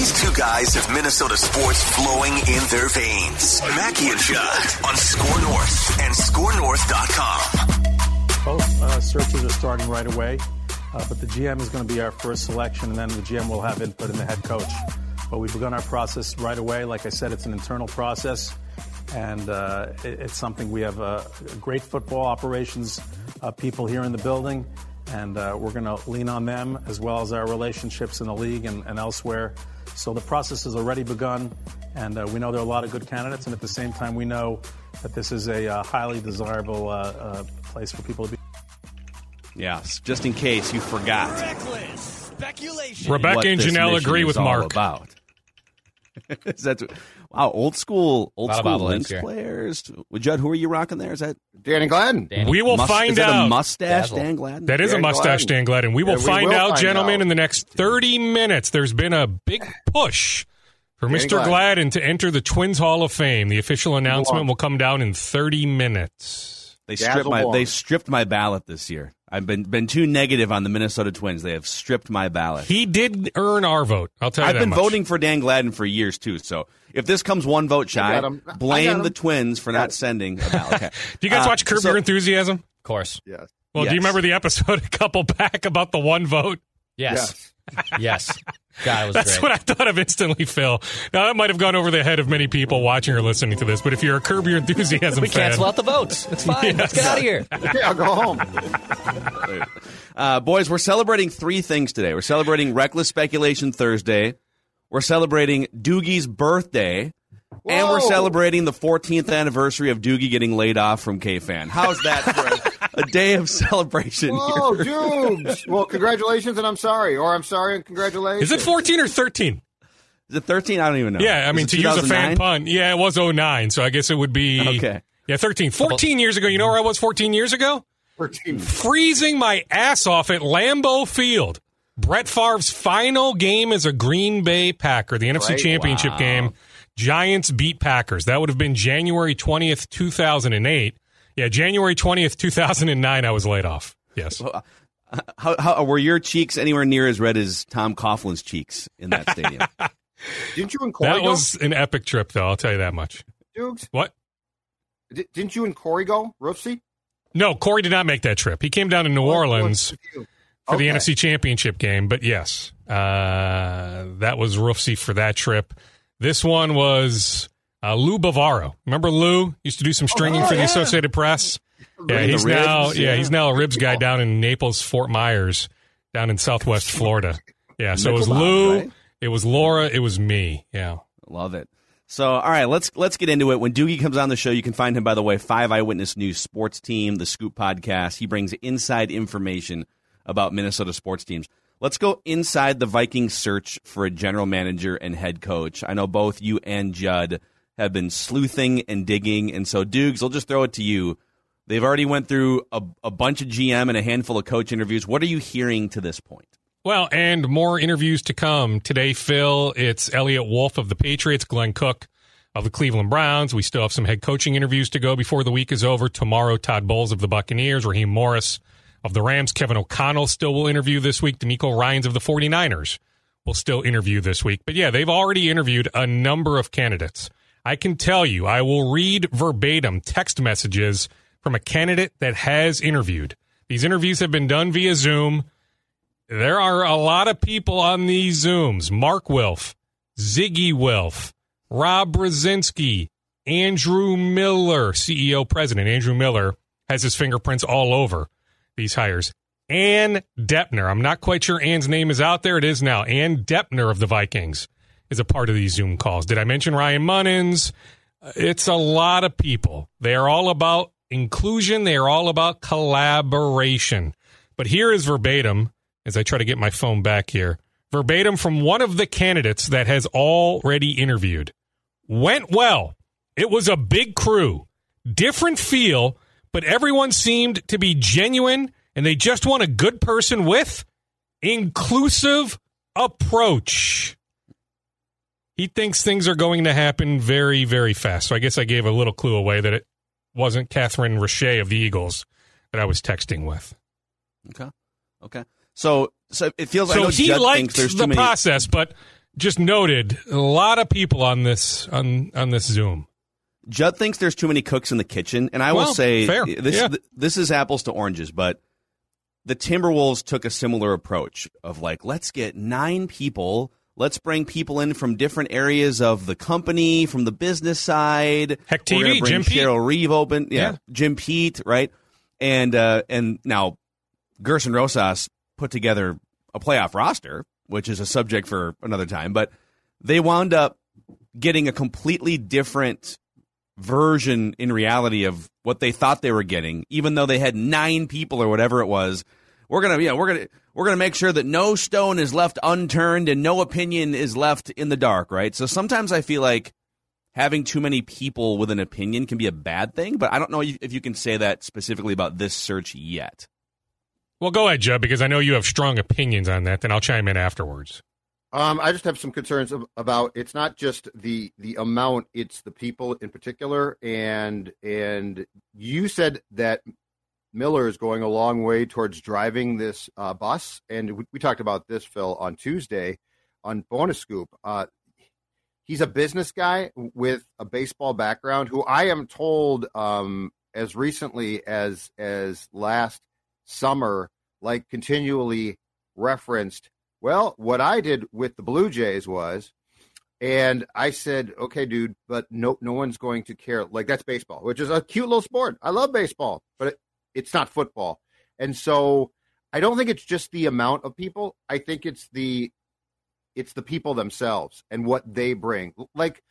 These two guys have Minnesota sports flowing in their veins. Mackey and Judd on SKOR North and SKORNorth.com. Both uh, searches are starting right away, uh, but the GM is going to be our first selection, and then the GM will have input in the head coach. But we've begun our process right away. Like I said, it's an internal process, and uh, it, it's something we have uh, great football operations uh, people here in the building, and uh, we're going to lean on them as well as our relationships in the league and, and elsewhere. So the process has already begun, and uh, we know there are a lot of good candidates, and at the same time, we know that this is a uh, highly desirable uh, uh, place for people to be. Yes, just in case you forgot. Rebecca what and Janelle agree with Mark. About. is that wow? Old school, old school bobbleheads Lynx here. players. Well, Judd, who are you rocking there? Is that Danny Gladden. We will Must- find is that out. a mustache, Dazzle. Dan Gladden? That is a mustache, Gladden. Dan Gladden. We will Yeah, we find will out, find gentlemen, out. in the next 30 minutes. There's been a big push for Danny Mr. Gladden. Gladden to enter the Twins Hall of Fame. The official announcement will come down in 30 minutes. They stripped Dazzle my Wong. they stripped my ballot this year. I've been been too negative on the Minnesota Twins. They have stripped my ballot. He did earn our vote. I'll tell you I've that been much. voting for Dan Gladden for years too. So if this comes one vote shy, got him. I got blame the Twins for not sending a ballot. Okay. Do you guys Uh, watch Curb so- Your Enthusiasm? Of course. Yes. Well, do you remember the episode a couple back about the one vote? Yes. Yes. God, was That's great. what I thought of instantly, Phil. Now, that might have gone over the head of many people watching or listening to this, but if you're a Curb Your Enthusiasm we fan, cancel out the votes. It's fine. Let's get out of here. Okay, I'll go home. Uh, boys, we're celebrating three things today. We're celebrating Reckless Speculation Thursday. We're celebrating Doogie's birthday. And we're celebrating the 14th anniversary of Doogie getting laid off from K-Fan. How's that for a, a day of celebration Whoa, here? Doogs. Well, congratulations and I'm sorry. Or I'm sorry and congratulations. is it 14 or 13? Is it 13? I don't even know. Yeah, I mean, it to use a fan pun, yeah, it was 09, so I guess it would be. Okay. Yeah, 13. 14 years ago, you know where I was 14 years ago? 13. Freezing my ass off at Lambeau Field. Brett Favre's final game as a Green Bay Packer, the NFC Right. Championship Wow. game. Giants beat Packers. That would have been January 20th, 2008. Yeah, January 20th, 2009, I was laid off. Yes. How, how, were your cheeks anywhere near as red as Tom Coughlin's cheeks in that stadium? Didn't you and Corey That go? was an epic trip, though. I'll tell you that much. Dukes? What? Di- Didn't you and Corey go? Roofsy? No, Corey did not make that trip. He came down to New Orleans for the NFC Championship game. But yes, uh, that was roofsy for that trip. This one was uh, Lou Bavaro. Remember Lou used to do some stringing Oh, for the yeah. Associated Press. Yeah, the he's now yeah yeah. he's now a ribs guy down in Naples, Fort Myers, down in Southwest Florida. Yeah, so it was Lou, right? it was Laura, it was me. Yeah. Love it. So, all right, let's let's get into it. When Doogie comes on the show, you can find him by the way, Five Eyewitness News Sports Team, the Scoop Podcast. He brings inside information about Minnesota sports teams. Let's go inside the Vikings search for a general manager and head coach. I know both you and Judd have been sleuthing and digging, and so Dukes, I'll just throw it to you. They've already went through a, a bunch of GM and a handful of coach interviews. What are you hearing to this point? Well, and more interviews to come. Today, Phil, it's Elliot Wolf of the Patriots, Glenn Cook of the Cleveland Browns. We still have some head coaching interviews to go before the week is over. Tomorrow, Todd Bowles of the Buccaneers, Raheem Morris of the Rams, Kevin O'Connell still will interview this week. DeMeco Ryans of the 49ers will still interview this week. But yeah, they've already interviewed a number of candidates. I can tell you, I will read verbatim text messages from a candidate that has interviewed. These interviews have been done via Zoom. There are a lot of people on these Zooms. Mark Wilf, Ziggy Wilf, Rob Brzezinski, Andrew Miller, CEO president. Andrew Miller has his fingerprints all over these hires. Ann Deppner. I'm not quite sure Ann's name is out there. It is now. Ann Deppner of the Vikings is a part of these Zoom calls. Did I mention Ryan Monnens? It's a lot of people. They are all about inclusion. They are all about collaboration. But here is verbatim as I try to get my phone back here. Verbatim from one of the candidates that has already interviewed. Went well. It was a big crew. Different feel, but everyone seemed to be genuine and they just want a good person with inclusive approach. He thinks things are going to happen very, very fast. So I guess I gave a little clue away that it wasn't Catherine Raiche of the Eagles that I was texting with. Okay. Okay. So so it feels so like he Judd liked the too many. process, but just noted a lot of people on this on on this Zoom. Judd thinks there's too many cooks in the kitchen, and I will say fair. this Yeah. th- this is apples to oranges, but the Timberwolves took a similar approach of like, let's get nine people, let's bring people in from different areas of the company, from the business side. Heck We're bring Jim Pete. Cheryl Reeve open, yeah, Yeah. Jim Pete, right? And uh, and now Gerson Rosas put together a playoff roster, which is a subject for another time, but they wound up getting a completely different version in reality of what they thought they were getting, even though they had nine people or whatever it was. We're gonna, yeah, we're gonna, we're gonna make sure that no stone is left unturned and no opinion is left in the dark, right? So sometimes I feel like having too many people with an opinion can be a bad thing, but I don't know if you can say that specifically about this search yet. Well, go ahead, Judd, because I know you have strong opinions on that. Then I'll chime in afterwards. Um, I just have some concerns about it's not just the the amount; it's the people in particular. And and you said that Miller is going a long way towards driving this uh, bus, and we, we talked about this, Phil, on Tuesday on Bonus Scoop. Uh, he's a business guy with a baseball background, who I am told um, as recently as as last summer, like continually referenced well, what I did with the Blue Jays was, and I said, okay, dude, but no, no one's going to care. Like that's baseball, which is a cute little sport. I love baseball, but it's not football. And so I don't think it's just the amount of people. I think it's the, it's the people themselves and what they bring. Like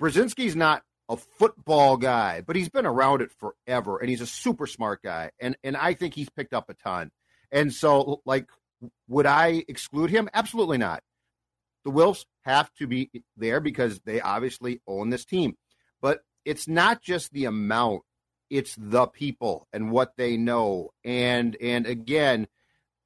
Brzezinski's not a football guy, but he's been around it forever, and he's a super smart guy, and and I think he's picked up a ton. And so, like would I exclude him? Absolutely not. The Wilfs have to be there because they obviously own this team. But it's not just the amount, it's the people and what they know. And and again,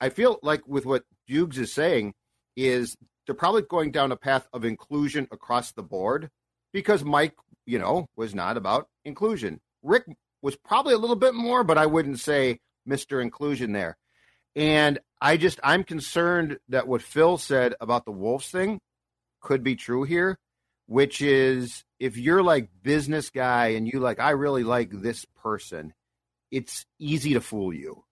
I feel like with what Dukes is saying is they're probably going down a path of inclusion across the board because Mike, you know, was not about inclusion. Rick was probably a little bit more, but I wouldn't say Mr. Inclusion there. And I just I'm concerned that what Phil said about the Wolves thing could be true here, which is if you're like business guy and you like I really like this person, it's easy to fool you.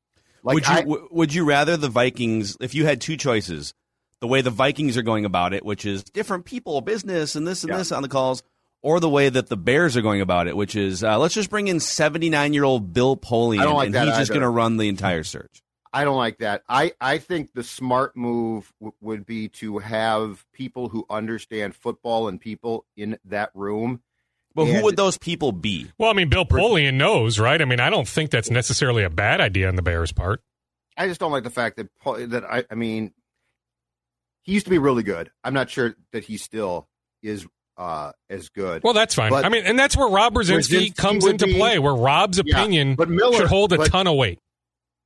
Like would you I, w- would you rather the Vikings if you had two choices, the way the Vikings are going about it, which is different people, business, and this and Yeah. this on the calls, or the way that the Bears are going about it, which is uh, let's just bring in seventy nine year old Bill Polian like and he's just going to run the entire search. I don't like that. I, I think the smart move w- would be to have people who understand football and people in that room. But who would those people be? Well, I mean, Bill Polian knows, right? I mean, I don't think that's necessarily a bad idea on the Bears' part. I just don't like the fact that Paul, that I, I mean, he used to be really good. I'm not sure that he still is uh, as good. Well, that's fine. But- I mean, and that's where Rob Brzezinski Brzezinski comes into be- play, where Rob's Yeah, opinion but Miller- should hold a but- ton of weight.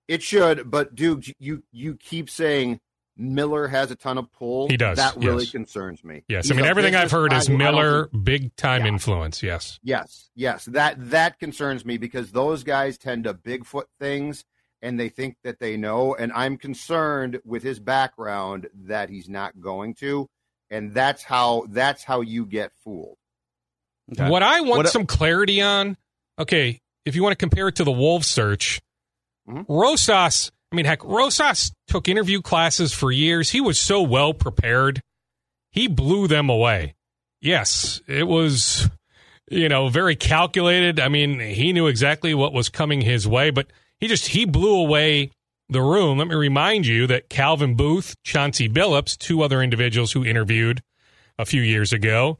It should, but Duke, you you keep saying Miller has a ton of pull. He does, That really yes. concerns me. Yes, He's I mean everything I've heard is who I don't Miller think- big time Yeah. influence. Yes, Yes, yes, that that concerns me because those guys tend to Bigfoot things and they think that they know, and I'm concerned with his background that he's not going to, and that's how that's how you get fooled. Okay. What I want What- some clarity on, okay, if you want to compare it to the Wolf search, Mhm. Rosas, I mean, heck, Rosas took interview classes for years. He was so well prepared. He blew them away. Yes, it was, you know, very calculated. I mean, he knew exactly what was coming his way, but he just he blew away the room. Let me remind you that Calvin Booth, Chauncey Billups, two other individuals who interviewed a few years ago,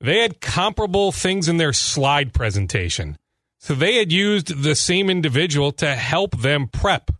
they had comparable things in their slide presentation. So they had used the same individual to help them prep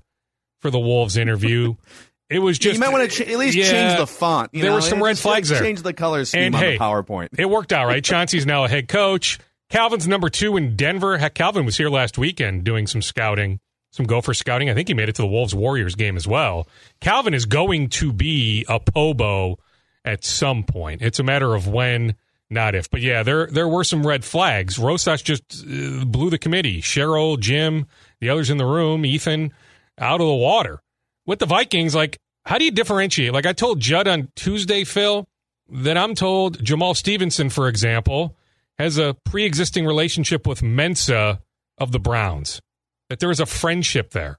for the Wolves interview. It was just you might want to ch- at least yeah, change the font. there know? were some red flags there. Change the color scheme And on hey, the PowerPoint. It worked out, right? Chauncey's now a head coach. Calvin's number two in Denver. Heck, Calvin was here last weekend doing some scouting, some gopher scouting. I think he made it to the Wolves Warriors game as well. Calvin is going to be a Pobo at some point. It's a matter of when, not if. But yeah, there there were some red flags. Rosas just uh, blew the committee. Cheryl, Jim, the others in the room, Ethan, out of the water. With the Vikings, like, how do you differentiate? Like I told Judd on Tuesday, Phil, that I'm told Jamaal Stephenson, for example, has a pre existing relationship with Mensah of the Browns, that there is a friendship there.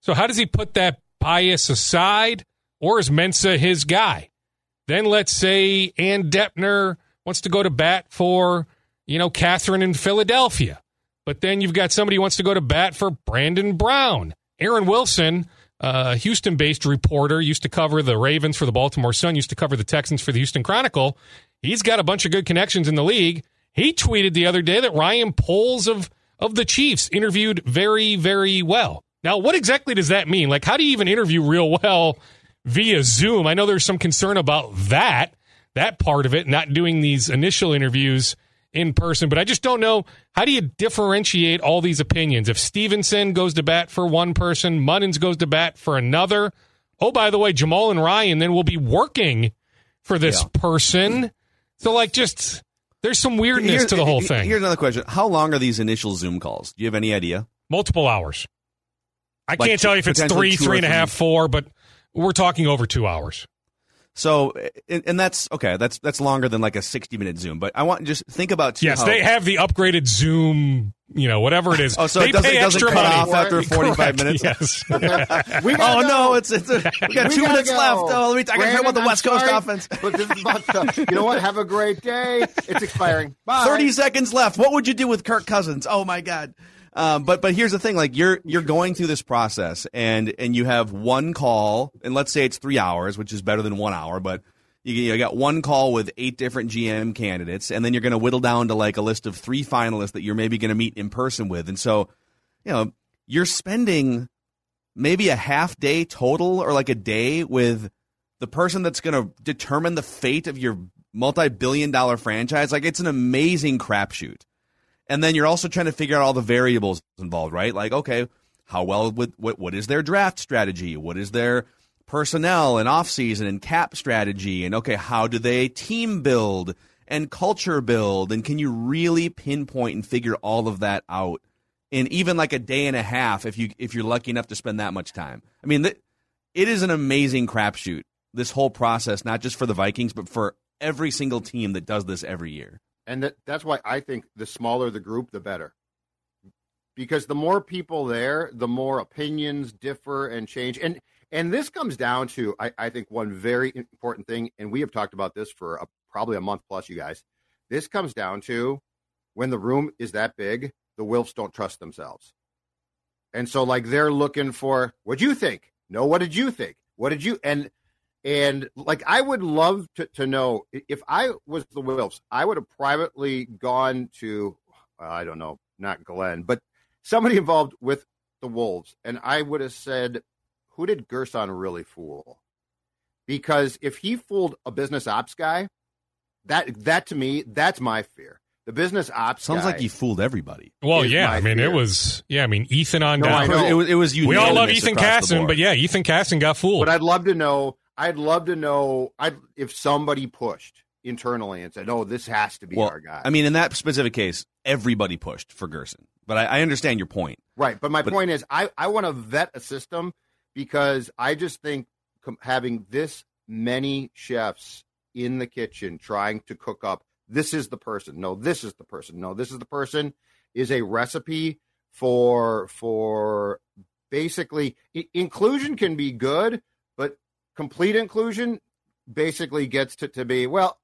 So, how does he put that bias aside, or is Mensah his guy? Then let's say Ann Depner wants to go to bat for, you know, Catherine in Philadelphia. But then you've got somebody who wants to go to bat for Brandon Brown. Aaron Wilson, a Houston based reporter, used to cover the Ravens for the Baltimore Sun, used to cover the Texans for the Houston Chronicle. He's got a bunch of good connections in the league. He tweeted the other day that Ryan Poles of, of the Chiefs interviewed very, very well. Now, what exactly does that mean? Like, how do you even interview real well via Zoom? I know there's some concern about that, that part of it, not doing these initial interviews in person, but I just don't know how do you differentiate all these opinions? If Stephenson goes to bat for one person, Monnens goes to bat for another. Oh, by the way, Jamaal and Ryan then will be working for this Yeah. person. So, like, just there's some weirdness Here's- to the whole thing. Here's another question: How long are these initial Zoom calls? Do you have any idea? Multiple hours. I Like can't tell you if it's potentially three, two three or and a half, three. three and a half, four, but we're talking over two hours. So, and, and that's okay. That's that's longer than like a sixty minute Zoom. But I want just think about too Yes, how- they have the upgraded Zoom, you know, whatever it is. Oh, so they it doesn't, pay it doesn't extra cut money. off after forty five minutes. Yes. We Oh gotta no, go. it's it's a, we got We two minutes go. left. Oh, let me. I got to talk about the West I'm Coast sorry, offense. But this is about to, you know what? Have a great day. It's expiring. Bye. Thirty seconds left. What would you do with Kirk Cousins? Oh my God. Um, but but here's the thing: like you're you're going through this process, and and you have one call, and let's say it's three hours, which is better than one hour, but. You, you got one call with eight different GM candidates, and then you're going to whittle down to like a list of three finalists that you're maybe going to meet in person with. And so, you know, you're spending maybe a half day total or like a day with the person that's going to determine the fate of your multi-billion dollar franchise like it's an amazing crapshoot and then you're also trying to figure out all the variables involved right like okay how well with what, what is their draft strategy what is their personnel and offseason and cap strategy and okay how do they team build and culture build and can you really pinpoint and figure all of that out in even like a day and a half if you if you're lucky enough to spend that much time. I mean, th- it is an amazing crapshoot. This whole process, not just for the Vikings, but for every single team that does this every year. And that, that's why I think the smaller the group, the better. Because the more people there, the more opinions differ and change. And and this comes down to, I, I think, one very important thing, and we have talked about this for a, probably a month plus, you guys. This comes down to when the room is that big, the Wilfs don't trust themselves. And so, like, they're looking for, what'd you think? No, what did you think? What did you? And and like, I would love to, to know if I was the Wilfs, I would have privately gone to, uh, I don't know, not Glenn, but somebody involved with the Wolves, and I would have said, who did Gerson really fool? Because if he fooled a business ops guy, that that to me, that's my fear. The business ops Sounds guy, like he fooled everybody. Well, yeah. I mean, fear. it was, yeah, I mean, Ethan on No, I down. know. It was, it was We all love Ethan across Casson, but yeah, Ethan Casson got fooled. But I'd love to know. I'd love to know. I if somebody pushed internally and said, "Oh, this has to be well, our guy." I mean, in that specific case, everybody pushed for Gerson. But I, I understand your point. right. But my but- point is, I I want to vet a system because I just think com- having this many chefs in the kitchen trying to cook up this is the person. No, this is the person. No, this is the person is a recipe for for basically i- inclusion can be good, but complete inclusion basically gets to, to be well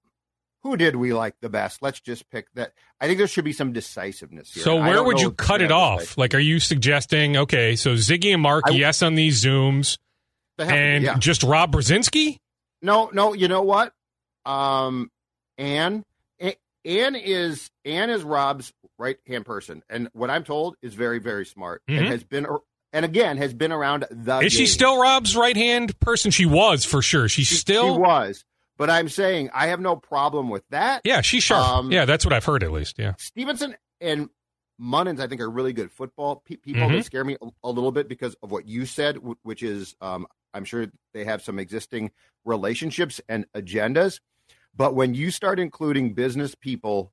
who did we like the best? Let's just pick that. I think there should be some decisiveness here. So where would you cut it off? Like, are you suggesting okay, so Ziggy and Mark, I- yes on these zooms, be, and yeah. just Rob Brzezinski? No, no, you know what? Um, Anne, Anne is Anne is Rob's right hand person, and what I'm told is very, very smart, Mhm. and has been, and again has been around the. Is she still Rob's right hand person? She was for sure. She's She, still. she was, but I'm saying I have no problem with that. Yeah, she's sharp. Um, yeah, that's what I've heard at least. Yeah. Stephenson and Monnens, I think, are really good football pe- people Mhm. that scare me a, a little bit because of what you said, wh- which is um, I'm sure they have some existing relationships and agendas. But when you start including business people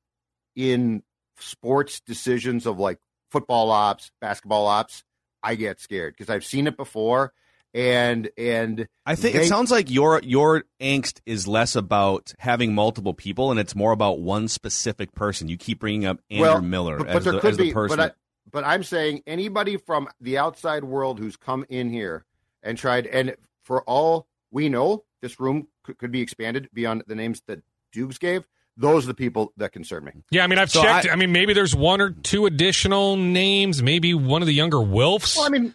in sports decisions of like football ops, basketball ops, I get scared because I've seen it before. And and I think They- it sounds like your your angst is less about having multiple people and it's more about one specific person. You keep bringing up Andrew well, Miller but, as, the, as the person. But, I, but I'm saying anybody from the outside world who's come in here and tried, and for all we know, this room could, could be expanded beyond the names that Dukes gave. Those are the people that concern me. Yeah, I mean, I've So checked. I, I- mean, maybe there's one or two additional names. Maybe one of the younger Wilfs. Well, I mean,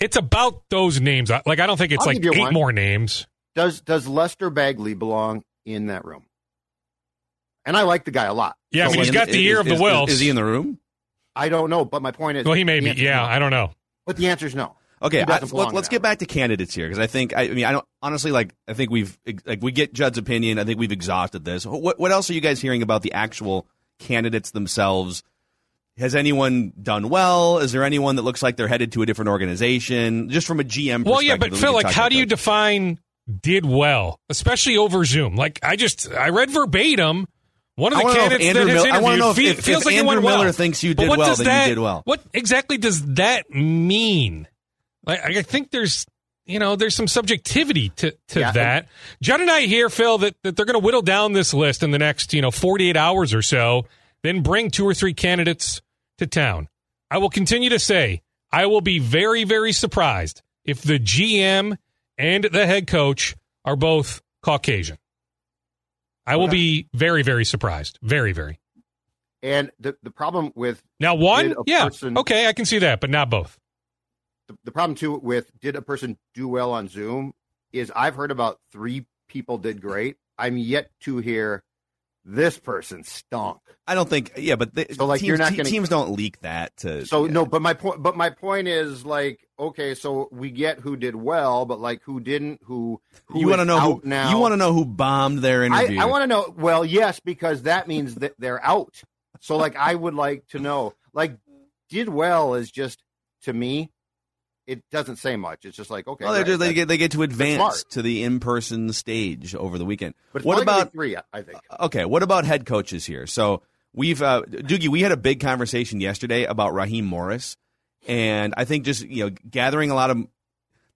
it's about those names. Like, I don't think it's I'll like eight one. more names. does does Lester Bagley belong in that room? And I like the guy a lot. Yeah, I So, mean, he's like, got the ear of the is, Wilfs. Is, is he in the room? I don't know, but my point is, Well, he may be. Yeah, no. I don't know. But the answer is no. Okay, He I, doesn't let, us get back to candidates here because I think I, I mean I don't honestly like I think we've like we get Judd's opinion. I think we've exhausted this. What what else are you guys hearing about the actual candidates themselves? Has anyone done well? Is there anyone that looks like they're headed to a different organization? Just from a GM Well, yeah, but Phil, like, how do you that. define did well, especially over Zoom? Like, I just I read verbatim. One of the wanna know if candidates Andrew that has Mil- I wanna know if- fe- if- feels if like it Andrew went well. Miller thinks you But did what well, does then you did well. What exactly does that mean? Like, I think there's you know there's some subjectivity to to Yeah, that. Judd and I hear Phil that, that they're going to whittle down this list in the next you know 48 hours or so, then bring two or three candidates to town. I will continue to say I will be very very surprised if the GM and the head coach are both Caucasian. I will Okay. be very very surprised. Very very. And the, the problem with Now one, yeah, person- okay, I can see that, but not both. The, the problem too with did a person do well on Zoom is I've heard about three people did great. I'm yet to hear this person stunk. I don't think. Yeah, but the, So, like, teams, you're not gonna- teams don't leak that to. So yeah. no, but my point, but my point is like, okay, so we get who did well, but like who didn't, who, who you want to know who now. you want to know who bombed their I, interview. I want to know. Well, yes, because that means that they're out. So like, I would like to know. Like, did well is just to me, it doesn't say much. It's just like okay, Well, they're right, just, they get they get to advance to the in-person stage over the weekend. But it's what about three? I think. okay? What about head coaches here? So we've uh, Doogie, we had a big conversation yesterday about Raheem Morris, and I think just you know gathering a lot of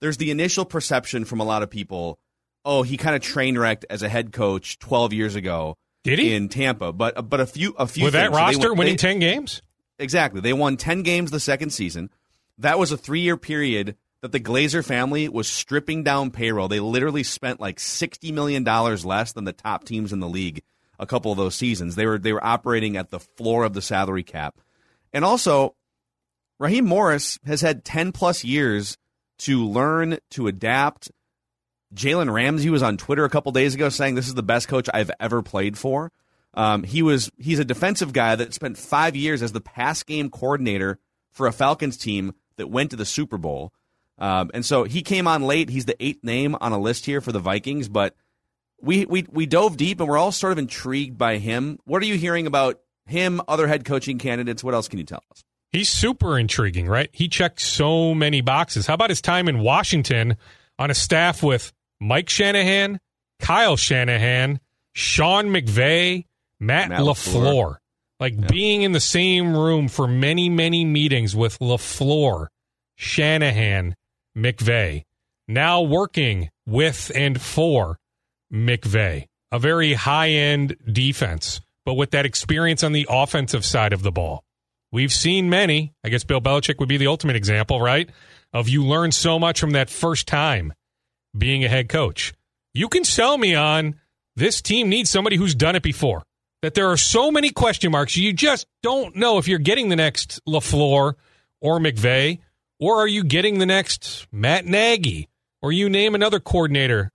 there's the initial perception from a lot of people. Oh, he kind of train wrecked as a head coach 12 years ago Did he? in Tampa, but but a few a few With that things. So they roster winning they- 10 games? Exactly. They won 10 games the second season. That was a three year period that the Glazer family was stripping down payroll. They literally spent like $60 million less than the top teams in the league a couple of those seasons. They were, they were operating at the floor of the salary cap. And also, Raheem Morris has had 10 plus years to learn, to adapt. Jalen Ramsey was on Twitter a couple days ago saying this is the best coach I've ever played for. Um, he was he's a defensive guy that spent five years as the pass game coordinator for a Falcons team that went to the Super Bowl. Um, and so he came on late. He's the eighth name on a list here for the Vikings, but we, we we dove deep and we're all sort of intrigued by him. What are you hearing about him, other head coaching candidates? What else can you tell us? He's super intriguing, right? He checked so many boxes. How about his time in Washington on a staff with Mike Shanahan, Kyle Shanahan, Sean McVay, Matt, Matt LaFleur. LaFleur. Like being in the same room for many, many meetings with LaFleur, Shanahan, McVay. Now working with and for McVay. A very high end defense, but with that experience on the offensive side of the ball. We've seen many. I guess Bill Belichick would be the ultimate example, right? Of you learn so much from that first time being a head coach. You can sell me on this team needs somebody who's done it before. That there are so many question marks. You just don't know if you're getting the next LaFleur or McVay, or are you getting the next Matt Nagy, or you name another coordinator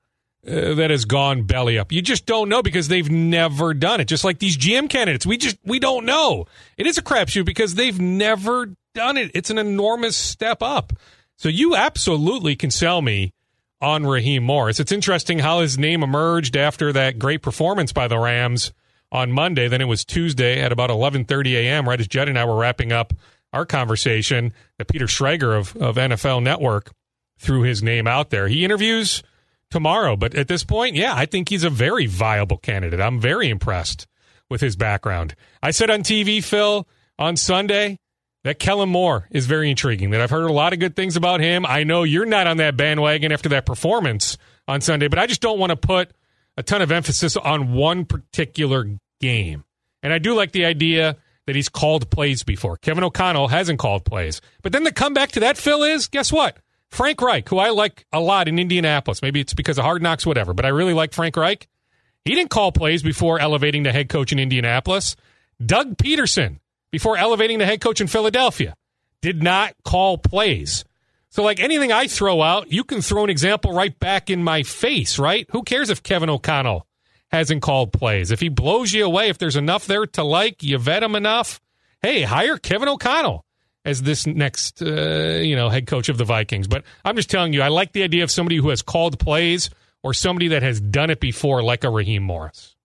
uh, that has gone belly up. You just don't know because they've never done it. Just like these GM candidates, we just we don't know. It is a crapshoot because they've never done it. It's an enormous step up. So you absolutely can sell me on Raheem Morris. It's interesting how his name emerged after that great performance by the Rams on Monday. Then it was Tuesday at about 11:30 a.m. Right as Judd and I were wrapping up our conversation, that Peter Schrager of, of NFL Network threw his name out there. He interviews tomorrow, but at this point, yeah, I think he's a very viable candidate. I'm very impressed with his background. I said on TV, Phil, on Sunday that Kellen Moore is very intriguing. That I've heard a lot of good things about him. I know you're not on that bandwagon after that performance on Sunday, but I just don't want to put a ton of emphasis on one particular game. And I do like the idea that he's called plays before. Kevin O'Connell hasn't called plays. But then the comeback to that, Phil, is guess what? Frank Reich, who I like a lot in Indianapolis. Maybe it's because of hard knocks, whatever, but I really like Frank Reich. He didn't call plays before elevating to head coach in Indianapolis. Doug Pederson, before elevating to head coach in Philadelphia, did not call plays. So, like anything I throw out, you can throw an example right back in my face, right? Who cares if Kevin O'Connell hasn't called plays? If he blows you away, if there's enough there to like, you vet him enough, hey, hire Kevin O'Connell as this next, uh, you know, head coach of the Vikings. But I'm just telling you, I like the idea of somebody who has called plays or somebody that has done it before, like a Raheem Morris.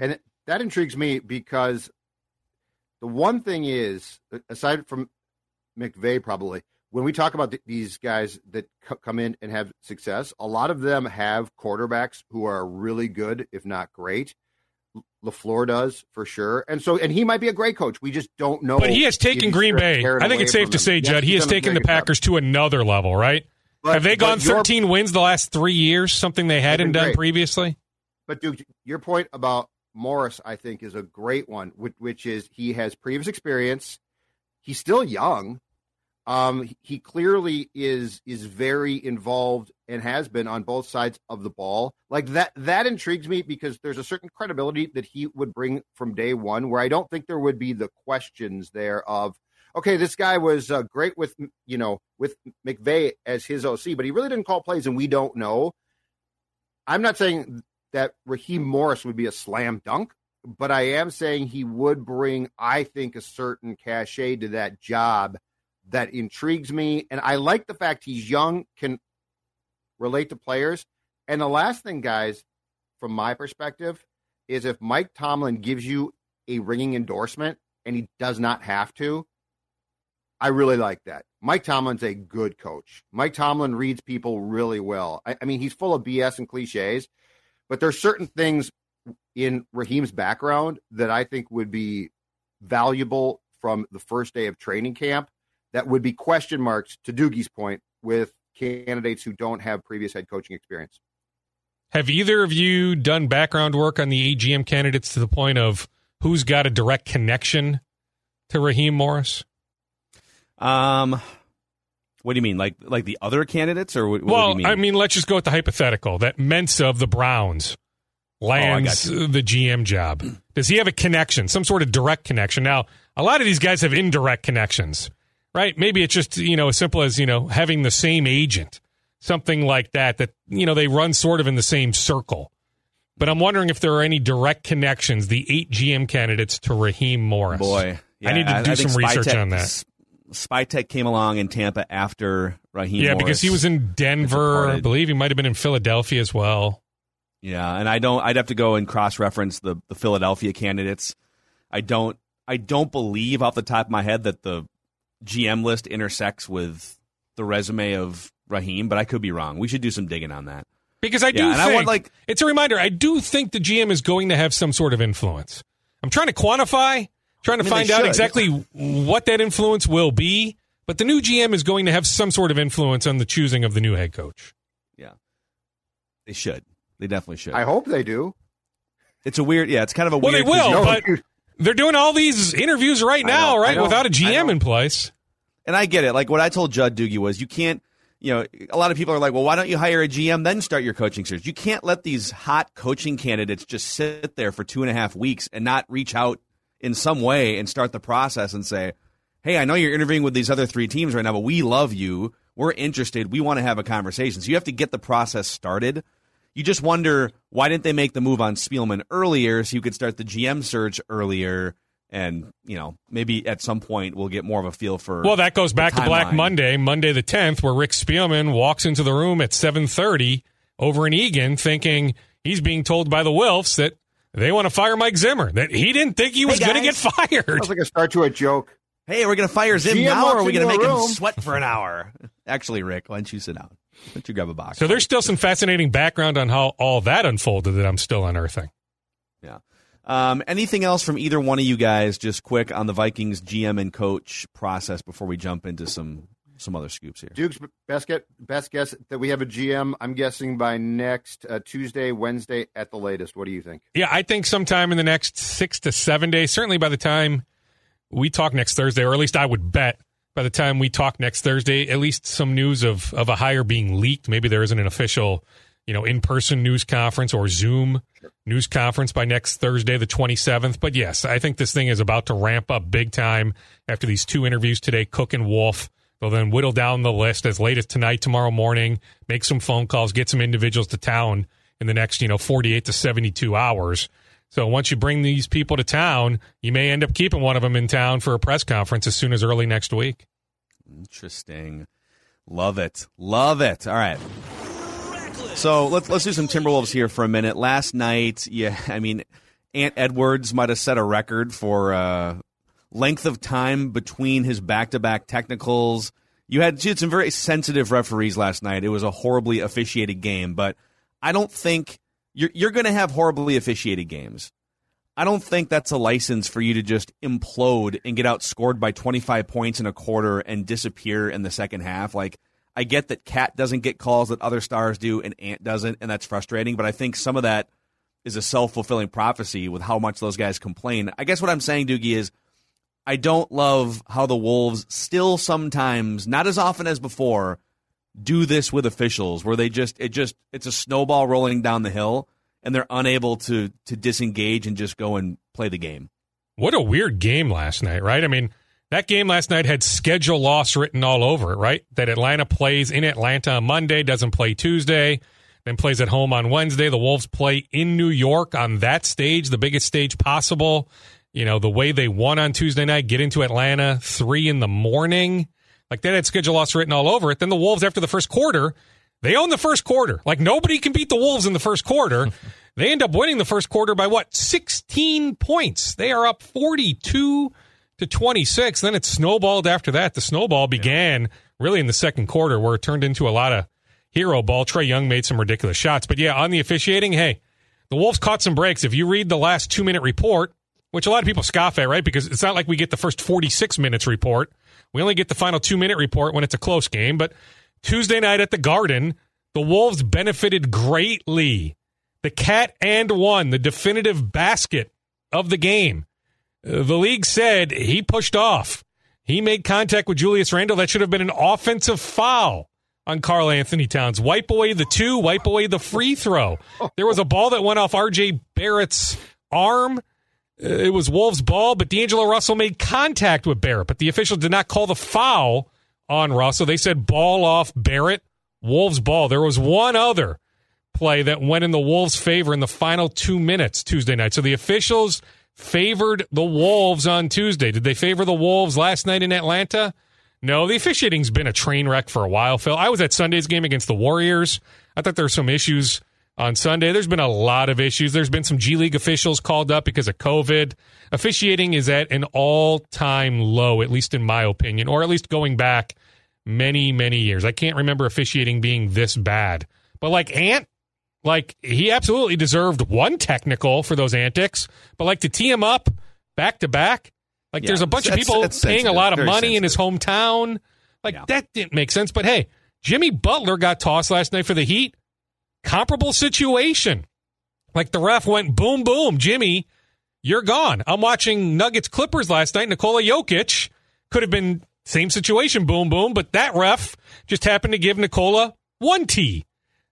And that intrigues me because the one thing is, aside from McVay, probably when we talk about th- these guys that c- come in and have success, a lot of them have quarterbacks who are really good, if not great. LaFleur does for sure. And so, and he might be a great coach. We just don't know. But he has taken Green Bay. I think it's safe to say, Judd, he has taken the Packers job. to another level, right? But, have they gone 13 wins the last three years, something they hadn't done great. previously? But, Duke, your point about Morris, I think, is a great one, which is he has previous experience. He's still young. Um, he clearly is is very involved and has been on both sides of the ball. Like that that intrigues me because there's a certain credibility that he would bring from day one, where I don't think there would be the questions there of, okay, this guy was uh, great with you know with McVay as his OC, but he really didn't call plays, and we don't know. I'm not saying that Raheem Morris would be a slam dunk, but I am saying he would bring, I think, a certain cachet to that job that intrigues me. And I like the fact he's young, can relate to players. And the last thing, guys, from my perspective, is if Mike Tomlin gives you a ringing endorsement and he does not have to, I really like that. Mike Tomlin's a good coach. Mike Tomlin reads people really well. I, I mean, he's full of BS and cliches, but there's certain things in Raheem's background that I think would be valuable from the first day of training camp that would be question marks, to Doogie's point, with candidates who don't have previous head coaching experience. Have either of you done background work on the AGM candidates to the point of who's got a direct connection to Raheem Morris? Um, what do you mean, like like the other candidates, or what, what well, mean? I mean, let's just go with the hypothetical that Mensah of the Browns lands oh, the GM job. Does he have a connection, some sort of direct connection? Now, a lot of these guys have indirect connections right? Maybe it's just, you know, as simple as, you know, having the same agent, something like that, that, you know, they run sort of in the same circle. But I'm wondering if there are any direct connections, the eight GM candidates to Raheem Morris. Boy, yeah, I need to do I some research on that. Spytek came along in Tampa after Raheem. Yeah, Morris because he was in Denver. I believe he might have been in Philadelphia as well. Yeah, and I don't. I'd have to go and cross reference the the Philadelphia candidates. I don't. I don't believe off the top of my head that the GM list intersects with the resume of Raheem, but I could be wrong. We should do some digging on that. Because I do yeah, think I want, like it's a reminder. I do think the GM is going to have some sort of influence. I'm trying to quantify, trying to I mean, find out exactly what that influence will be. But the new GM is going to have some sort of influence on the choosing of the new head coach. Yeah, they should. They definitely should. I hope they do. It's a weird. Yeah, it's kind of a well, weird. Well, they will, but they're doing all these interviews right now, right? Without a GM in place. And I get it. Like what I told Judd Doogie was you can't you know, a lot of people are like, well, why don't you hire a GM then start your coaching search? You can't let these hot coaching candidates just sit there for two and a half weeks and not reach out in some way and start the process and say, hey, I know you're interviewing with these other three teams right now, but we love you. We're interested. We want to have a conversation. So you have to get the process started. You just wonder why didn't they make the move on Spielman earlier so you could start the GM search earlier? and you know maybe at some point we'll get more of a feel for. Well, that goes back to Black Monday, Monday the tenth, where Rick Spielman walks into the room at seven thirty over in Eagan, thinking he's being told by the Wilfs that they want to fire Mike Zimmer. That he didn't think he was hey going to get fired. Sounds like a start to a joke. Hey, we're going to fire Zim GM now, or are we going to make room. him sweat for an hour? Actually, Rick, why don't you sit down? Why don't you grab a box? So there's still some fascinating background on how all that unfolded that I'm still unearthing. Yeah. Um, anything else from either one of you guys, just quick on the Vikings GM and coach process before we jump into some some other scoops here. Duke's best get best guess that we have a GM. I'm guessing by next uh, Tuesday, Wednesday at the latest. What do you think? Yeah, I think sometime in the next six to seven days. Certainly by the time we talk next Thursday, or at least I would bet by the time we talk next Thursday, at least some news of of a hire being leaked. Maybe there isn't an official you know, in person news conference or Zoom news conference by next Thursday, the 27th. But yes, I think this thing is about to ramp up big time after these two interviews today, Cook and Wolf. They'll then whittle down the list as late as tonight, tomorrow morning, make some phone calls, get some individuals to town in the next, you know, 48 to 72 hours. So once you bring these people to town, you may end up keeping one of them in town for a press conference as soon as early next week. Interesting. Love it. Love it. All right. So let's let's do some Timberwolves here for a minute. Last night, yeah, I mean, Ant Edwards might have set a record for uh, length of time between his back-to-back technicals. You had, you had some very sensitive referees last night. It was a horribly officiated game, but I don't think you're you're going to have horribly officiated games. I don't think that's a license for you to just implode and get outscored by 25 points in a quarter and disappear in the second half. Like I get that Cat doesn't get calls that other stars do and Ant doesn't, and that's frustrating. But I think some of that is a self fulfilling prophecy with how much those guys complain. I guess what I'm saying, Doogie, is I don't love how the Wolves still sometimes, not as often as before, do this with officials where they just it just it's a snowball rolling down the hill and they're unable to to disengage and just go and play the game. What a weird game last night, right? I mean, that game last night had schedule loss written all over it, right? That Atlanta plays in Atlanta on Monday, doesn't play Tuesday, then plays at home on Wednesday. The Wolves play in New York on that stage, the biggest stage possible. You know, the way they won on Tuesday night, get into Atlanta three in the morning. Like that had schedule loss written all over it. Then the Wolves, after the first quarter, they own the first quarter. Like nobody can beat the Wolves in the first quarter. they end up winning the first quarter by what? 16 points. They are up 42 to 26. Then it snowballed after that. The snowball began really in the second quarter where it turned into a lot of hero ball. Trae Young made some ridiculous shots. But yeah, on the officiating, hey, the Wolves caught some breaks. If you read the last two minute report, which a lot of people scoff at, right? Because it's not like we get the first 46 minutes report. We only get the final two minute report when it's a close game. But Tuesday night at the Garden, the Wolves benefited greatly. The Cat and one, the definitive basket of the game uh, the league said he pushed off. He made contact with Julius Randle. That should have been an offensive foul on Karl-Anthony Towns. Wipe away the two, wipe away the free throw. Oh. There was a ball that went off RJ Barrett's arm. Uh, it was Wolves' ball, but D'Angelo Russell made contact with Barrett, but the official did not call the foul on Russell. They said ball off Barrett, Wolves' ball. There was one other play that went in the Wolves' favor in the final two minutes Tuesday night. So the officials favored the Wolves on Tuesday. Did they favor the Wolves last night in Atlanta? No, the officiating's been a train wreck for a while, Phil. I was at Sunday's game against the Warriors. I thought there were some issues on Sunday. There's been a lot of issues. There's been some G League officials called up because of COVID. Officiating is at an all time low, at least in my opinion, or at least going back many, many years. I can't remember officiating being this bad. But like Ant, like he absolutely deserved one technical for those antics, but like to tee him up back to back, like yeah, there's a bunch of people paying a lot of money sensitive. in his hometown. Like yeah. that didn't make sense. But hey, Jimmy Butler got tossed last night for the Heat. Comparable situation. Like the ref went boom boom, Jimmy, you're gone. I'm watching Nuggets Clippers last night. Nikola Jokic could have been same situation, boom, boom. But that ref just happened to give Nikola one T,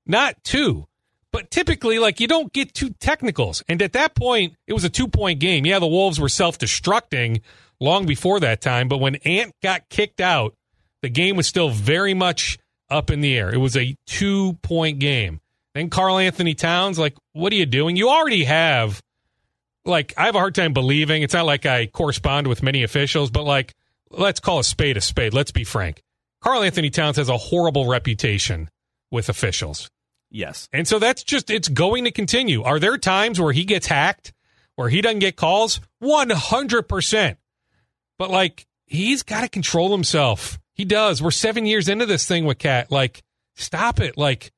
not two. But typically, like you don't get two technicals. And at that point, it was a two point game. Yeah, the Wolves were self destructing long before that time. But when Ant got kicked out, the game was still very much up in the air. It was a two point game. Then Karl-Anthony Towns, like, what are you doing? You already have, like, I have a hard time believing. It's not like I correspond with many officials, but like, let's call a spade a spade. Let's be frank. Karl-Anthony Towns has a horrible reputation with officials. Yes. And so that's just, it's going to continue. Are there times where he gets hacked, where he doesn't get calls? 100%. But like, he's got to control himself. He does. We're seven years into this thing with Cat. Like, stop it. Like,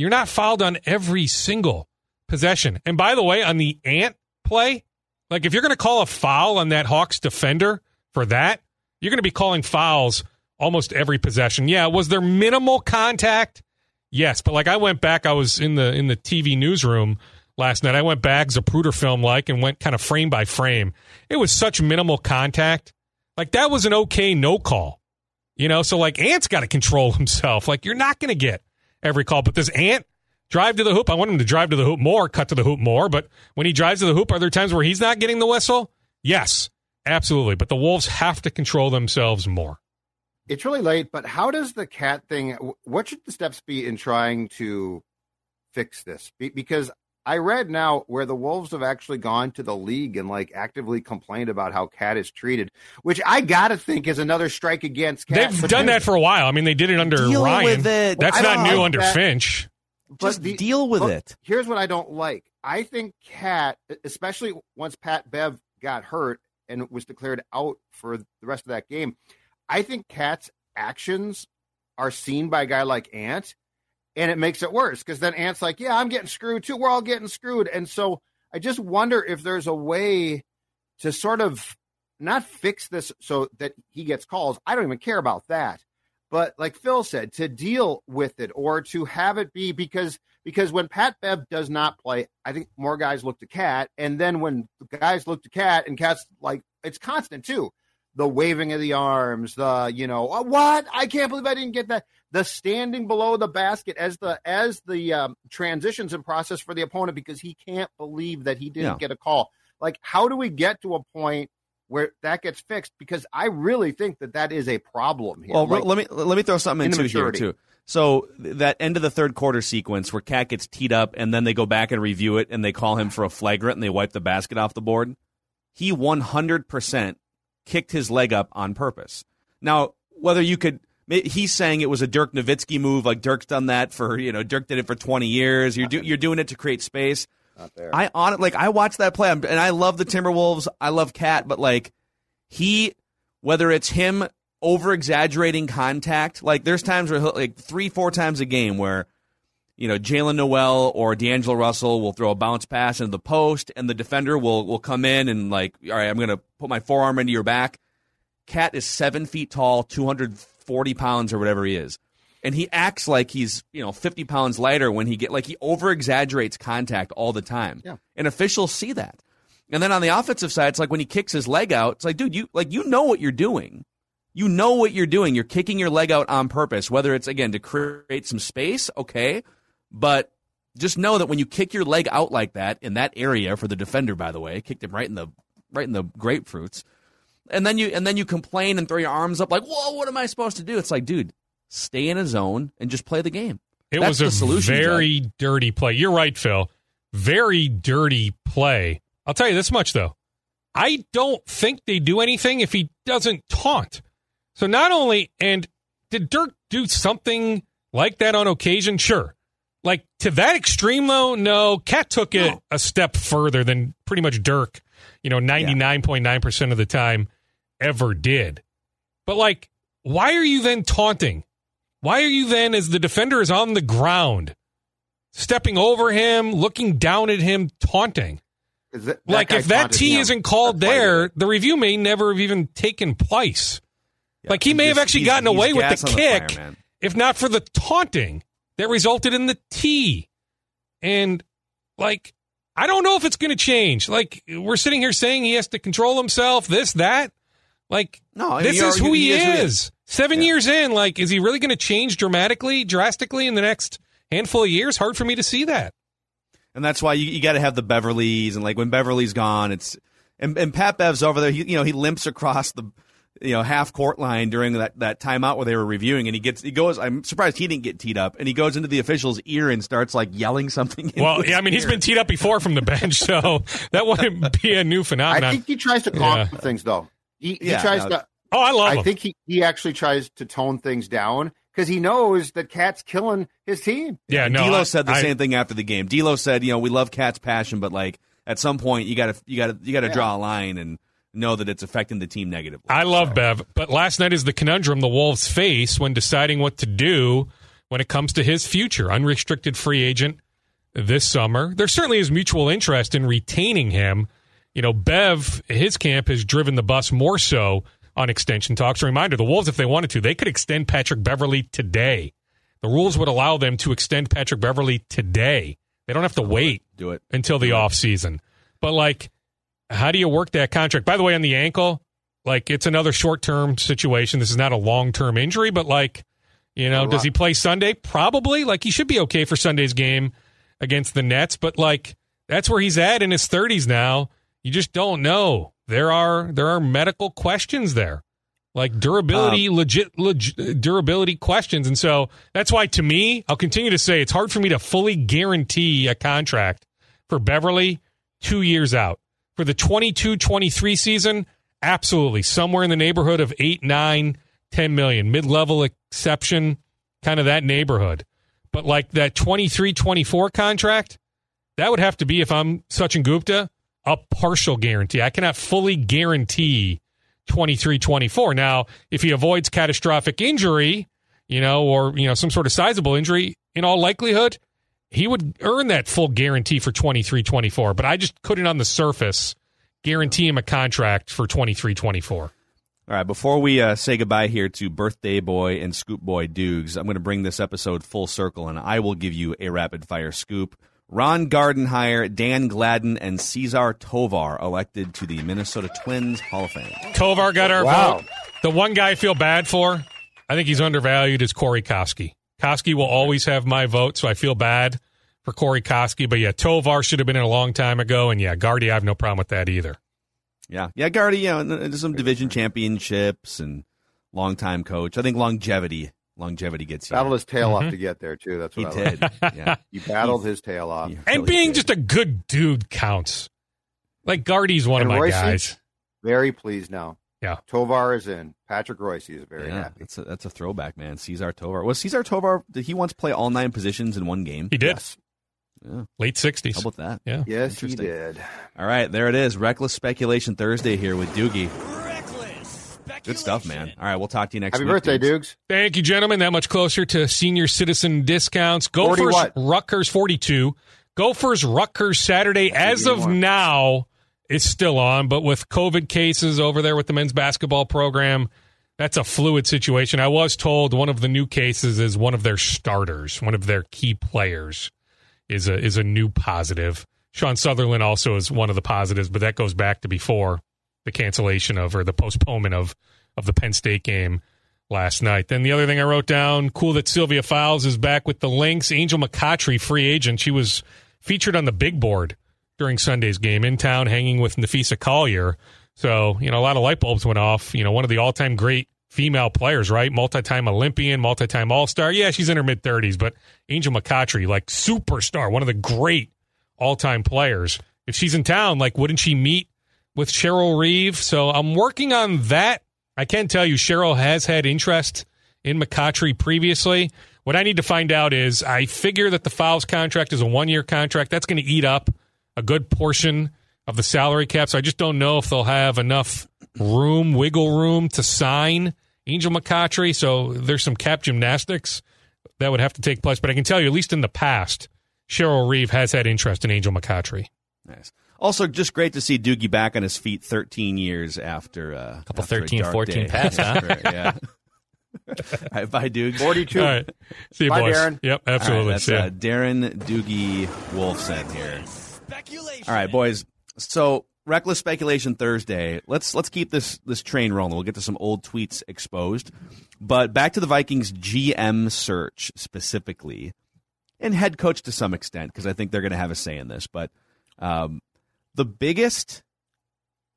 you're not fouled on every single possession. And by the way, on the Ant play, like, if you're going to call a foul on that Hawks defender for that, you're going to be calling fouls almost every possession. Yeah, was there minimal contact? Yes, but like I went back, I was in the in the TV newsroom last night. I went back Zapruder film like and went kind of frame by frame. It was such minimal contact. Like that was an okay no call. You know, so like Ant's got to control himself. Like you're not going to get every call, but this Ant drive to the hoop. I want him to drive to the hoop more, cut to the hoop more. But when he drives to the hoop, are there times where he's not getting the whistle? Yes, absolutely. But the Wolves have to control themselves more. It's really late, but how does the cat thing? What should the steps be in trying to fix this? Because I read now where the Wolves have actually gone to the league and like actively complained about how Cat is treated, which I gotta think is another strike against Cat. They've done that for a while. I mean, they did it under Deal Ryan. with it. That's Well, not new like under that. Finch. Just the- deal with look, it. Here's what I don't like. I think Cat, especially once Pat Bev got hurt and was declared out for the rest of that game, I think Cat's actions are seen by a guy like Ant, and it makes it worse because then Ant's like, "Yeah, I'm getting screwed too. We're all getting screwed." And so I just wonder if there's a way to sort of not fix this so that he gets calls. I don't even care about that. But like Phil said, to deal with it or to have it be because because when Pat Bev does not play, I think more guys look to Cat, and then when guys look to Cat and Cat's like it's constant too. The waving of the arms, the you know "Oh, what? I can't believe I didn't get that. The standing below the basket as the as the um, transitions in process for the opponent because he can't believe that he didn't Yeah. get a call. Like, how do we get to a point where that gets fixed? Because I really think that that is a problem here. Well, Like, let me let me throw something into here too. So that end of the third quarter sequence where Cat gets teed up and then they go back and review it and they call him for a flagrant and they wipe the basket off the board. He 100% kicked his leg up on purpose. Now, whether you could he's saying it was a Dirk Nowitzki move like Dirk's done that for, you know, Dirk did it for 20 years. You're do, you're doing it to create space. Not there. I on it like I watched that play and I love the Timberwolves. I love Cat, but like he whether it's him over exaggerating contact, like there's times where he'll, like three, four times a game where you know Jaylen Nowell or D'Angelo Russell will throw a bounce pass into the post, and the defender will will come in and like, all right, I'm gonna put my forearm into your back. Cat is seven feet tall, 240 pounds or whatever he is. And he acts like he's, you know, 50 pounds lighter when he get like he over exaggerates contact all the time. Yeah. And officials see that. And then on the offensive side, it's like when he kicks his leg out, it's like, dude, you like you know what you're doing. You know what you're doing. You're kicking your leg out on purpose, whether it's again to create some space, okay, but just know that when you kick your leg out like that in that area for the defender, by the way, kicked him right in the right in the grapefruits, and then you and then you complain and throw your arms up like, whoa, what am I supposed to do? It's like, dude, stay in a zone and just play the game. It That's was the a solution, very dirty play. You're right, Phil. Very dirty play. I'll tell you this much though. I don't think they do anything if he doesn't taunt. So not only and did Dirk do something like that on occasion? Sure. Like to that extreme though, no. Cat took it a step further than pretty much Dirk, you know, 99.9% of the time ever did. But like, why are you then taunting? Why are you then, as the defender is on the ground, stepping over him, looking down at him, taunting? Is that- like, if that T him. isn't called he there, the review may never have even taken place. like, he may have actually gotten away with the on the fire, kick if not for the taunting that resulted in the T. And, like, I don't know if it's going to change. Like, we're sitting here saying he has to control himself, this, that. Like, No, this is who he, he is is. is. Seven Yeah. years in, like, is he really going to change dramatically, drastically in the next handful of years? Hard for me to see that. and that's why you, you got to have the Beverleys, and like when Beverley's gone, it's and, and Pat Bev's over there. He you know he limps across the you know half court line during that that timeout where they were reviewing, and he gets he goes. I'm surprised he didn't get teed up, and he goes into the official's ear and starts like yelling something. Well, yeah, I mean, he's been teed up before from the bench, so that wouldn't be a new phenomenon. I think he tries to calm Yeah. things though. He, he Yeah, tries no. to. oh, I love I him. think he, he actually tries to tone things down because he knows that Cat's killing his team. yeah, no. D'Lo I- said the I- same thing after the game. D'Lo said, you know, we love Cat's passion, but like at some point you got to you got to you got to Yeah. draw a line and know that it's affecting the team negatively. I love Bev, but last night is the conundrum the Wolves face when deciding what to do when it comes to his future. Unrestricted free agent this summer. There certainly is mutual interest in retaining him. You know, Bev, his camp has driven the bus more so on extension talks. A reminder the Wolves, if they wanted to, they could extend Patrick Beverley today. The rules would allow them to extend Patrick Beverley today. They don't have to wait Do it. until the off season. But like, how do you work that contract? By the way, on the ankle, like it's another short term situation. This is not a long term injury, but like, you know, does he play Sunday? Probably. Like he should be okay for Sunday's game against the Nets, but like that's where he's at in his thirties now. You just don't know. There are there are medical questions there. Like durability, legit, legit durability questions. And so that's why to me, I'll continue to say it's hard for me to fully guarantee a contract for Beverley two years out. For the 22 23 season, absolutely. Somewhere in the neighborhood of 8, 9, 10 million. Mid level exception, kind of that neighborhood. But like that 23 24 contract, that would have to be, if I'm Sachin Gupta, a partial guarantee. I cannot fully guarantee 23 24. Now, if he avoids catastrophic injury, you know, or, you know, some sort of sizable injury, in all likelihood, he would earn that full guarantee for 23 24. But I just couldn't on the surface guarantee him a contract for 23 24. All right, before we uh, say goodbye here to birthday boy and scoop boy Dukes, I'm going to bring this episode full circle, and I will give you a rapid fire scoop. Ron Gardenhire, Dan Gladden, and Cesar Tovar elected to the Minnesota Twins Hall of Fame. Tovar got our Wow. vote. The one guy I feel bad for, I think he's undervalued, is Corey Koskie. Koskie will always have my vote, so I feel bad for Corey Koskie. But yeah, Tovar should have been in a long time ago. And yeah, Gardy, I have no problem with that either. Yeah, yeah, Gardy, yeah, there's some division championships and longtime coach. I think longevity, longevity gets you. Battled his tail off mm-hmm. to get there too. That's He what I like. did. Yeah. He battled his tail off. He And really being did. just a good dude counts. Like Gardy's one And of my Reusse? guys. Very pleased now. Yeah. Tovar is in. Patrick Reusse is very yeah, happy. that's a, that's a throwback, man. Cesar Tovar was Cesar Tovar. Did he once play all nine positions in one game? He did. Yes. Yeah. Late 60s. How about that? Yeah. Yes, he did. All right, there it is. Reckless speculation Thursday here with Doogie. Good stuff, man. All right, we'll talk to you next week. Happy week. birthday, dudes. Dukes. Thank you, gentlemen. That much closer to senior citizen discounts. 40 Gophers, what? Rutgers, 42. Gophers, Rutgers, Saturday, as of more. now, is still on, but with COVID cases over there with the men's basketball program, that's a fluid situation. I was told one of the new cases is one of their starters, one of their key players is a is a new positive. Sean Sutherlin also is one of the positives, but that goes back to before the cancellation of or the postponement of of the Penn State game last night. Then the other thing I wrote down, cool that Sylvia Fowles is back with the Lynx. Angel McCoughtry, free agent. She was featured on the big board during Sunday's game in town, hanging with Napheesa Collier. So, you know, a lot of light bulbs went off. You know, one of the all time great female players, right? Multi time Olympian, multi time All Star. Yeah, she's in her mid 30s, but Angel McCoughtry, like superstar, one of the great all time players. If she's in town, like, wouldn't she meet with Cheryl Reeve? So I'm working on that. I can tell you, Cheryl has had interest in McCoughtry previously. What I need to find out is I figure that the Fowles contract is a one year contract. That's going to eat up a good portion of the salary cap. So I just don't know if they'll have enough room, wiggle room to sign Angel McCoughtry. So there's some cap gymnastics that would have to take place. But I can tell you, at least in the past, Cheryl Reeve has had interest in Angel McCoughtry. Nice. Also, just great to see Doogie back on his feet 13 years after uh, Couple after a 13, dark 14 day. pats, huh? yeah. All right, bye, Dukes. 42. All right. See you, Bye, boys. Darren. Yep, All right, absolutely. that's See ya. uh, Darren Doogie Wolfson here. All right, boys. So reckless speculation Thursday. Let's let's keep this this train rolling. We'll get to some old tweets exposed. But back to the Vikings GM search specifically, and head coach to some extent because I think they're going to have a say in this. But um, the biggest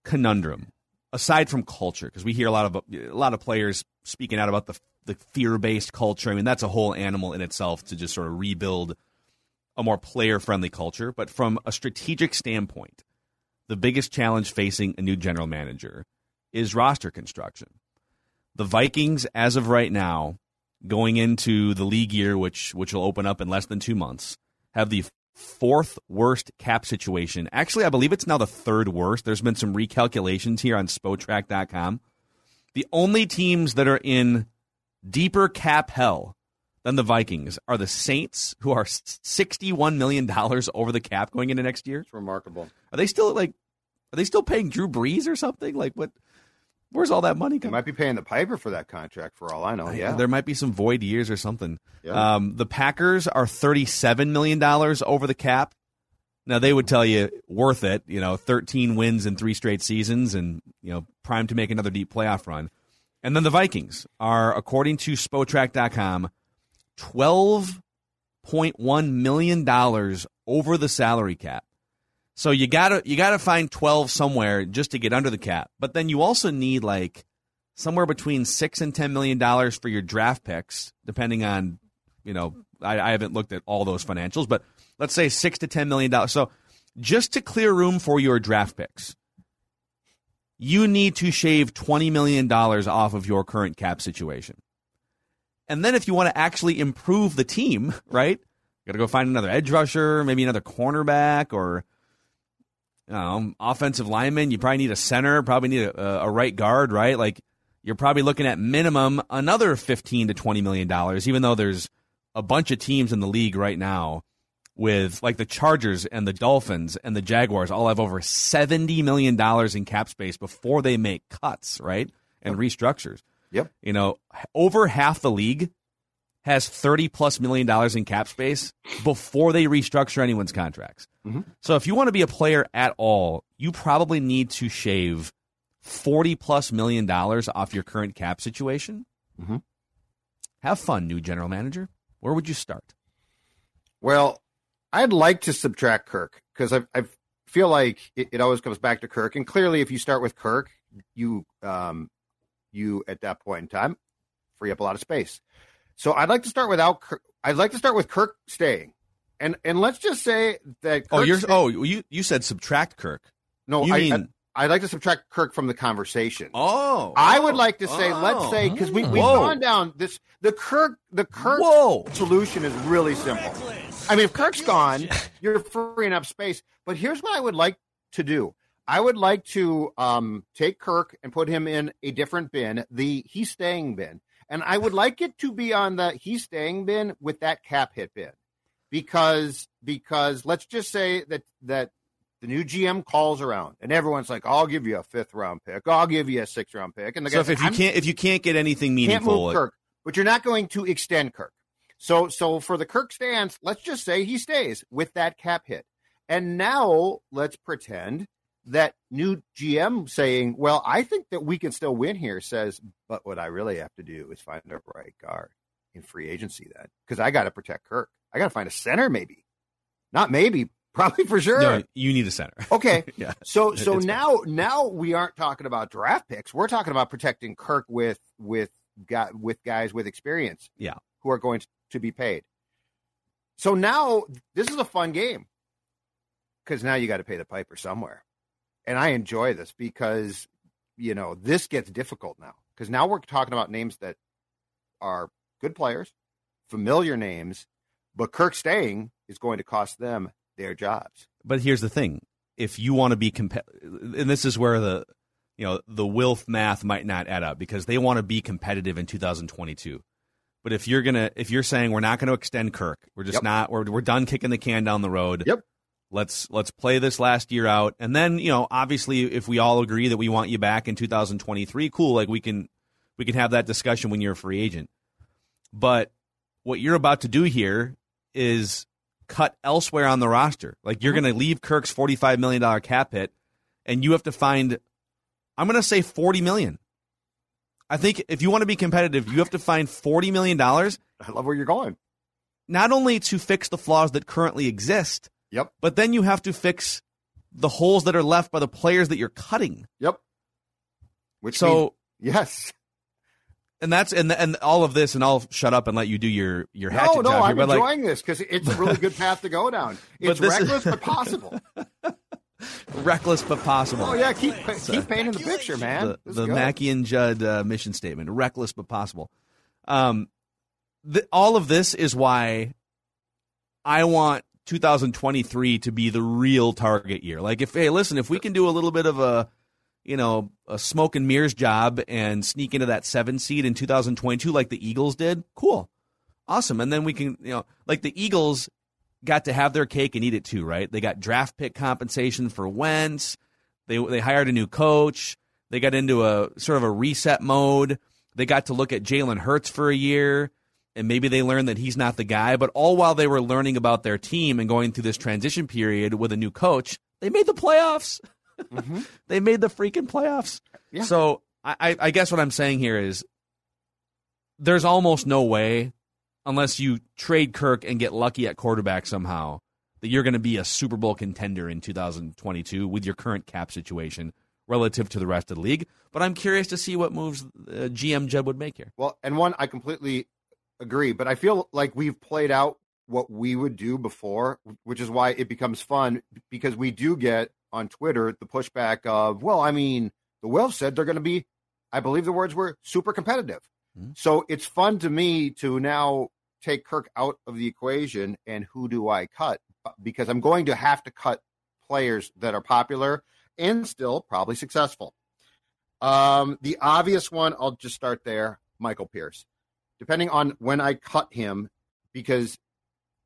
conundrum, aside from culture, because we hear a lot of a lot of players speaking out about the the fear based culture. I mean, that's a whole animal in itself to just sort of rebuild a more player friendly culture. But from a strategic standpoint, the biggest challenge facing a new general manager is roster construction. The Vikings, as of right now, going into the league year, which which will open up in less than two months, have the fourth worst cap situation. Actually, I believe it's now the third worst. There's been some recalculations here on Spotrac.com. The only teams that are in deeper cap hell than the Vikings are the Saints, who are $61 million over the cap going into next year. It's remarkable. Are they still like, are they still paying Drew Brees or something? Like, what? Where's all that money coming? They might be paying the piper for that contract for all I know. Yeah. There might be some void years or something. Yeah. Um, the Packers are $37 million over the cap. Now, they would tell you worth it, you know, 13 wins in three straight seasons and, you know, primed to make another deep playoff run. And then the Vikings are, according to Spotrac.com, $12.1 million over the salary cap. So you gotta you gotta find twelve somewhere just to get under the cap. But then you also need like somewhere between six and ten million dollars for your draft picks, depending on you know I, I haven't looked at all those financials, but let's say six to ten million dollars. So just to clear room for your draft picks, you need to shave twenty million dollars off of your current cap situation. And then if you want to actually improve the team, right? You got to go find another edge rusher, maybe another cornerback, or um, offensive lineman. You probably need a center, probably need a, a right guard, right? Like you're probably looking at minimum another fifteen to twenty million dollars, even though there's a bunch of teams in the league right now with like the Chargers and the Dolphins and the Jaguars all have over seventy million dollars in cap space before they make cuts, right? And restructures. Yep. You know, over half the league has 30 plus million dollars in cap space before they restructure anyone's contracts. So if you want to be a player at all, you probably need to shave 40 plus million dollars off your current cap situation. Mhm. Have fun, new general manager. Where would you start? Well, I'd like to subtract Kirk because I, I feel like it, it always comes back to Kirk. And clearly, if you start with Kirk, you um, you at that point in time free up a lot of space. So I'd like to start without. Kirk. I'd like to start with Kirk staying, and and let's just say that. Oh, you're stay- oh you you said subtract Kirk. no. you I, mean- I, would like to subtract Kirk from the conversation. Oh, I would like to say, let's oh. say, because we, we've Whoa. gone down this, the Kirk, the Kirk Whoa. solution is really simple. I mean, if Kirk's gone, you're freeing up space. But here's what I would like to do. I would like to um, take Kirk and put him in a different bin, the he's staying bin. And I would like it to be on the he's staying bin with that cap hit bin. Because because let's just say that that the new GM calls around and everyone's like, I'll give you a fifth round pick, I'll give you a sixth round pick. And the So if, you "I'm- can't if you can't get anything meaningful, move Kirk, but you're not going to extend Kirk. So, so for the Kirk stance, let's just say he stays with that cap hit. And now let's pretend that new GM saying, "Well, I think that we can still win here." Says, but what I really have to do is find a right guard in free agency then, because I got to protect Kirk. I got to find a center, maybe, not maybe, probably for sure. no, you need a center. Okay. Yeah. So so It's now now we aren't talking about draft picks. We're talking about protecting Kirk with with guy, with guys with experience. Yeah. Who are going to be paid. So now this is a fun game. Cuz now you got to pay the piper somewhere. And I enjoy this because you know, this gets difficult now cuz now we're talking about names that are good players, familiar names, but Kirk staying is going to cost them their jobs. But here's the thing: if you want to be competitive, and this is where the you know the Wilf math might not add up because they want to be competitive in 2022. But if you're gonna, if you're saying we're not going to extend Kirk, we're just Yep. not, we're we're done kicking the can down the road. Yep. Let's let's play this last year out, and then you know, obviously, if we all agree that we want you back in 2023, cool. Like we can we can have that discussion when you're a free agent. But what you're about to do here is cut elsewhere on the roster. Like you're uh-huh. going to leave Kirk's $45 million cap hit and you have to find. I'm going to say 40 million. I think if you want to be competitive, you have to find 40 million dollars. I love where you're going. Not only to fix the flaws that currently exist, Yep. but then you have to fix the holes that are left by the players that you're cutting. Yep. Which so means- yes. and that's and and all of this, and I'll shut up and let you do your your hatchet No, no, job here. I'm But like, enjoying this because it's a really good path to go down. But It's is- reckless but possible. reckless but possible. Oh yeah, keep keep painting the picture, man. the, This the good. Mackey and Judd uh, mission statement: reckless but possible. Um, the, all of this is why I want 2023 to be the real target year. Like, if hey, listen, if we can do a little bit of a you know a smoke and mirrors job and sneak into that seven seed in 2022, like the Eagles did, cool, awesome. And then we can you know like the Eagles got to have their cake and eat it too, right? They got draft pick compensation for Wentz. They they hired a new coach. They got into a sort of a reset mode. They got to look at Jalen Hurts for a year, and maybe they learned that he's not the guy. But all while they were learning about their team and going through this transition period with a new coach, they made the playoffs. they made the freaking playoffs. Yeah. So I, I- I guess what I'm saying here is there's almost no way, unless you trade Kirk and get lucky at quarterback somehow, that you're going to be a Super Bowl contender in 2022 with your current cap situation relative to the rest of the league. But I'm curious to see what moves uh, GM Judd would make here. Well, and one I completely agree, but I feel like we've played out what we would do before, which is why it becomes fun because we do get on Twitter the pushback of, well, I mean, the Wolves said they're going to be, I believe the words were super competitive. Mhm. So it's fun to me to now take Kirk out of the equation and who do I cut? Because I'm going to have to cut players that are popular and still probably successful. Um, the obvious one, I'll just start there Michael Pierce. Depending on when I cut him, because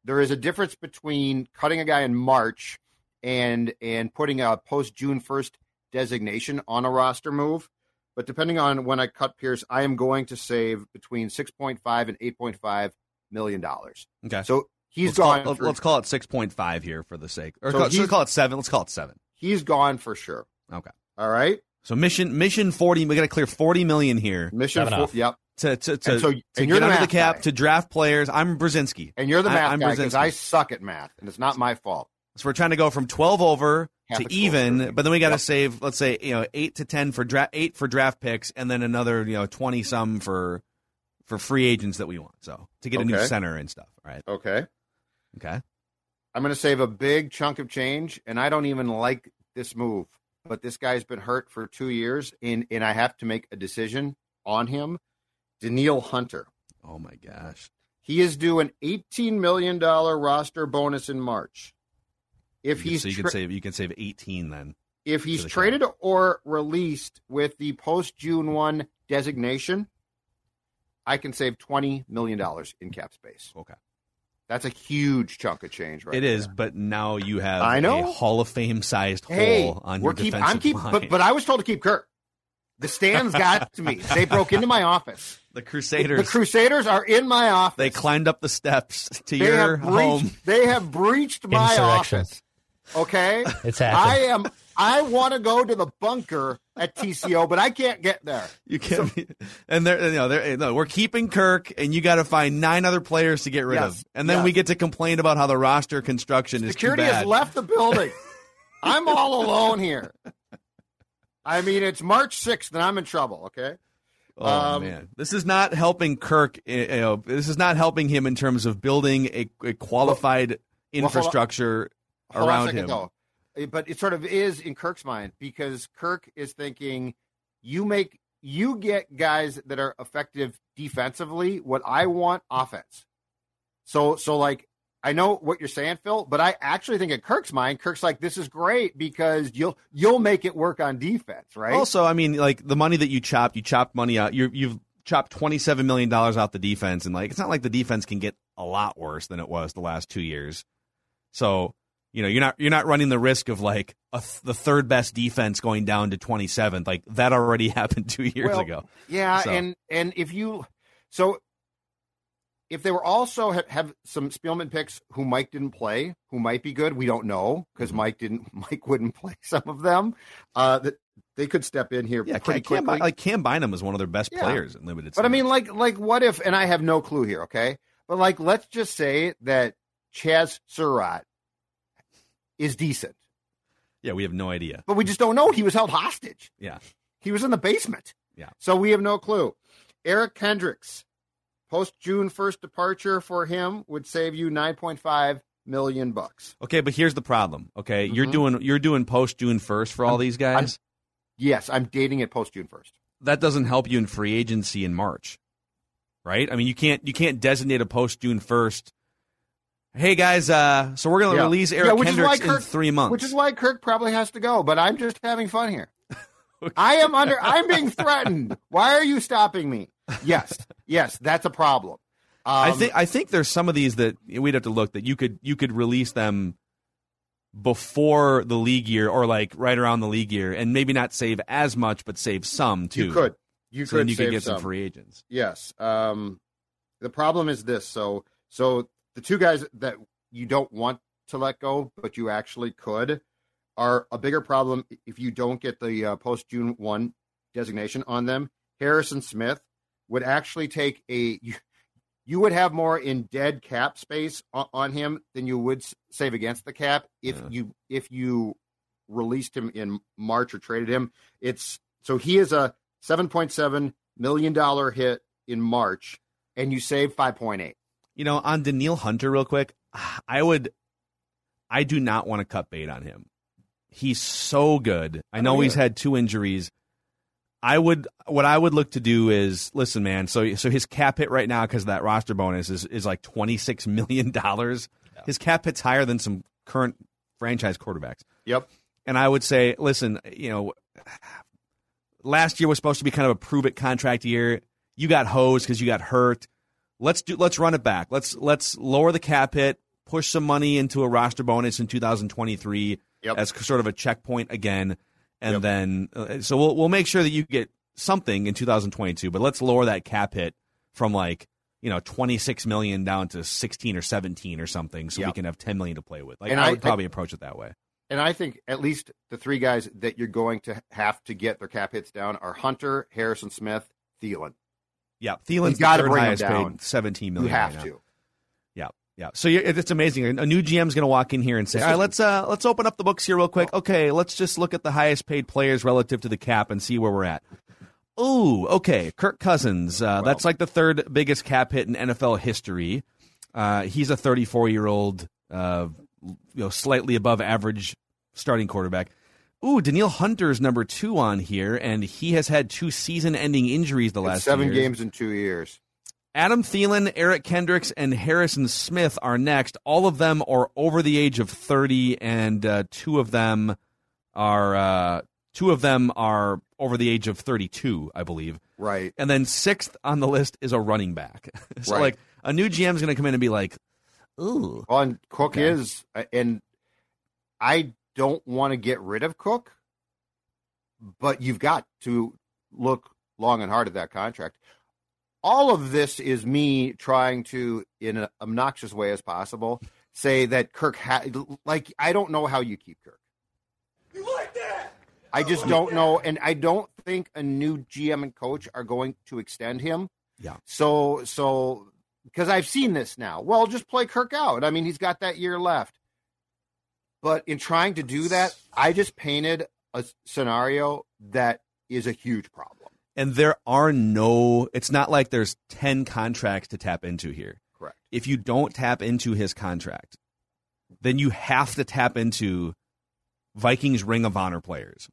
there is a difference between cutting a guy in March and and putting a post June first designation on a roster move. But depending on when I cut Pierce, I am going to save between six point five and eight point five million dollars. Okay. So he's let's gone. Call, for, let's call it 6.5 here for the sake. Or So call, should we call it seven? Let's call it seven. he's gone for sure. Okay. All right. So mission mission 40. We got to clear 40 million here Mission. Seven four, off. yep. To to to, And so- to and get under the cap guy. to draft players. I'm Brzezinski. And you're the math I'm guy because I suck at math, and it's not my fault. So we're trying to go from 12 over Half to even, but then we got to Yep. save, let's say, you know, eight to 10 for draft, eight for draft picks, and then another, you know, 20 some for for free agents that we want. So to get a new center and stuff. All right. Okay. Okay. I'm going to save a big chunk of change, and I don't even like this move. But this guy's been hurt for two years, and, and I have to make a decision on him. Danielle Hunter. Oh my gosh. He is due an $18 million roster bonus in March. If You he's so you tra- can save you can save 18 then. if he's the traded or released with the post June 1 designation, I can save $20 million in cap space. Okay. That's a huge chunk of change, right? It is, there. but now you have I know. a Hall of Fame sized Hey, hole on we're your keep, defensive I'm keep, line. but, but I was told to keep Kirk. The stands got to me. They broke into my office. the Crusaders. The Crusaders, Crusaders are in my office. they climbed up the steps to They your have home. They have breached my office. Okay, It's happening. I am. I want to go to the bunker at TCO, but I can't get there. You can't, be, and they're you know they're no, we're keeping Kirk, and you got to find nine other players to get rid Yes, of, and then yes. we get to complain about how the roster construction is Security has left the building. I'm all alone here. I mean, it's March 6th, and I'm in trouble. Okay. Oh Um, man, this is not helping Kirk. eh, You know, this is not helping him in terms of building a, a qualified well, hold infrastructure Hold on a around him. though. Uh, But it sort of is in Kirk's mind because Kirk is thinking, you make you get guys that are effective defensively. What I want offense. So so like I know what you're saying, Phil, but I actually think in Kirk's mind, Kirk's like, this is great because you'll you'll make it work on defense, right? Also, I mean, like the money that you chopped, you chopped money out. you you've chopped twenty seven million dollars out the defense, and like it's not like the defense can get a lot worse than it was the last two years. So you know you're not you're not running the risk of like a th- the third best defense going down to twenty seventh. Like that already happened two years Well, ago. Yeah, So- and and if you so if they were also have, have some Spielman picks who Mike didn't play, who might be good, we don't know because Mm-hmm. Mike didn't. Mike wouldn't play some of them. Uh, that they could step in here Yeah, pretty Cam, quickly. like Cam Bynum is one of their best Yeah. players in limited. But I mean, like, like what if? And I have no clue here. Okay, but like, let's just say that Chaz Surratt is decent, yeah, we have no idea. but we just don't know. He was held hostage. Yeah, He was in the basement. Yeah. So we have no clue. Eric Kendricks, post June first departure for him would save you nine point five million bucks. Okay, but here's the problem. Okay, you're Mhm. doing you're doing post June first for all I'm- these guys. Yes, I'm dating it post June first. that doesn't help you in free agency in March, right? I mean, you can't you can't designate a post June first. Hey guys, uh, so we're gonna Yeah. release Yeah, Eric which is why Kendricks in Kirk- three months. Which is why Kirk probably has to go. But I'm just having fun here. I am under. I'm being threatened. Why are you stopping me? Yes, yes, that's a problem. Um, I think I think there's some of these that we'd have to look that you could you could release them before the league year or like right around the league year and maybe not save as much but save some too. you could. You so could. you could get some some free agents. Yes. Um, the problem is this. So, so the two guys that you don't want to let go, but you actually could, are a bigger problem if you don't get the uh, post June one designation on them. Harrison Smith would actually take a. You, you would have more in dead cap space on, on him than you would save against the cap if Yeah. you if you released him in March or traded him. It's so he is a seven point seven million dollar hit in March, and you save five point eight. You know, on Danielle Hunter, real quick, I would, I do not want to cut bait on him. He's so good. I oh, know Oh, he's had two injuries. I would, what I would look to do is, listen, man. So, so his cap hit right now because of that roster bonus is is like twenty six million dollars. His cap hit's higher than some current franchise quarterbacks. Yep. And I would say, listen, you know, last year was supposed to be kind of a prove it contract year. You got hosed because you got hurt. Let's do. Let's run it back. Let's let's lower the cap hit, push some money into a roster bonus in 2023 Yep. as sort of a checkpoint again, and Yep. then uh, so we'll we'll make sure that you get something in 2022. But let's lower that cap hit from like you know 26 million down to 16 or 17 or something, so we can have 10 million to play with. Like And I I- would probably approach it that way. And I think at least the three guys that you're going to have to get their cap hits down are Hunter, Harrison Smith, Thielen. Yeah, Thielen's gotta third bring him down. paid, 17 You have right to. Yeah, yeah. So you it's amazing. A new GM's going to walk in here and say, "All right, let's uh, let's open up the books here real quick. Okay, let's just look at the highest paid players relative to the cap and see where we're at." Ooh, okay. Kirk Cousins. Uh, that's like the third biggest cap hit in NFL history. Uh, he's a 34 year old, uh, you know, slightly above average starting quarterback. Ooh, Danielle Hunter's number two on here, and he has had two season ending injuries the last seven two years. games in two years. Adam Thielen, Eric Kendricks, and Harrison Smith are next. All of them are over the age of thirty, and uh, two of them are uh, two of them are over the age of thirty-two, I believe. Right. And then sixth on the list is a running back. so Right. like a new GM is going to come in and be like, "Ooh, Well, and Cook Okay. is, and I don't want to get rid of Cook, but you've got to look long and hard at that contract. All of this is me trying to, in an obnoxious way as possible, say that Kirk had, like, I don't know how you keep Kirk. You like that? I just don't know, and I don't think a new GM and coach are going to extend him. Yeah. So, so because I've seen this now. Well, just play Kirk out. I mean, he's got that year left. But in trying to do that, I just painted a scenario that is a huge problem. And there are no, it's not like there's 10 contracts to tap into here. Correct. If you don't tap into his contract, then you have to tap into Vikings Ring of Honor players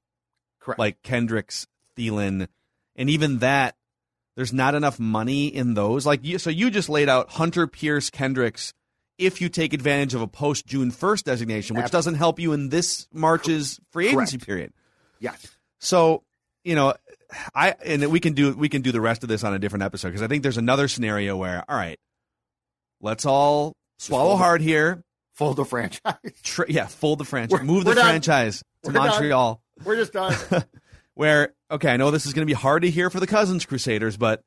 Correct. like Kendricks, Thielen, and even that, there's not enough money in those. Like you, so you just laid out Hunter Pierce Kendricks if you take advantage of a post June 1st designation, which Ab- doesn't help you in this March's free agency Correct. period. yes. So, you know, I and we can do we can do the rest of this on a different episode because I think there's another scenario where all right, let's all swallow hard here. Fold the franchise. Tra- yeah, fold the franchise, We're- move the we're done. franchise to We're done. Montreal. We're just done. Where okay, I know this is going to be hard to hear for the Cousins Crusaders, but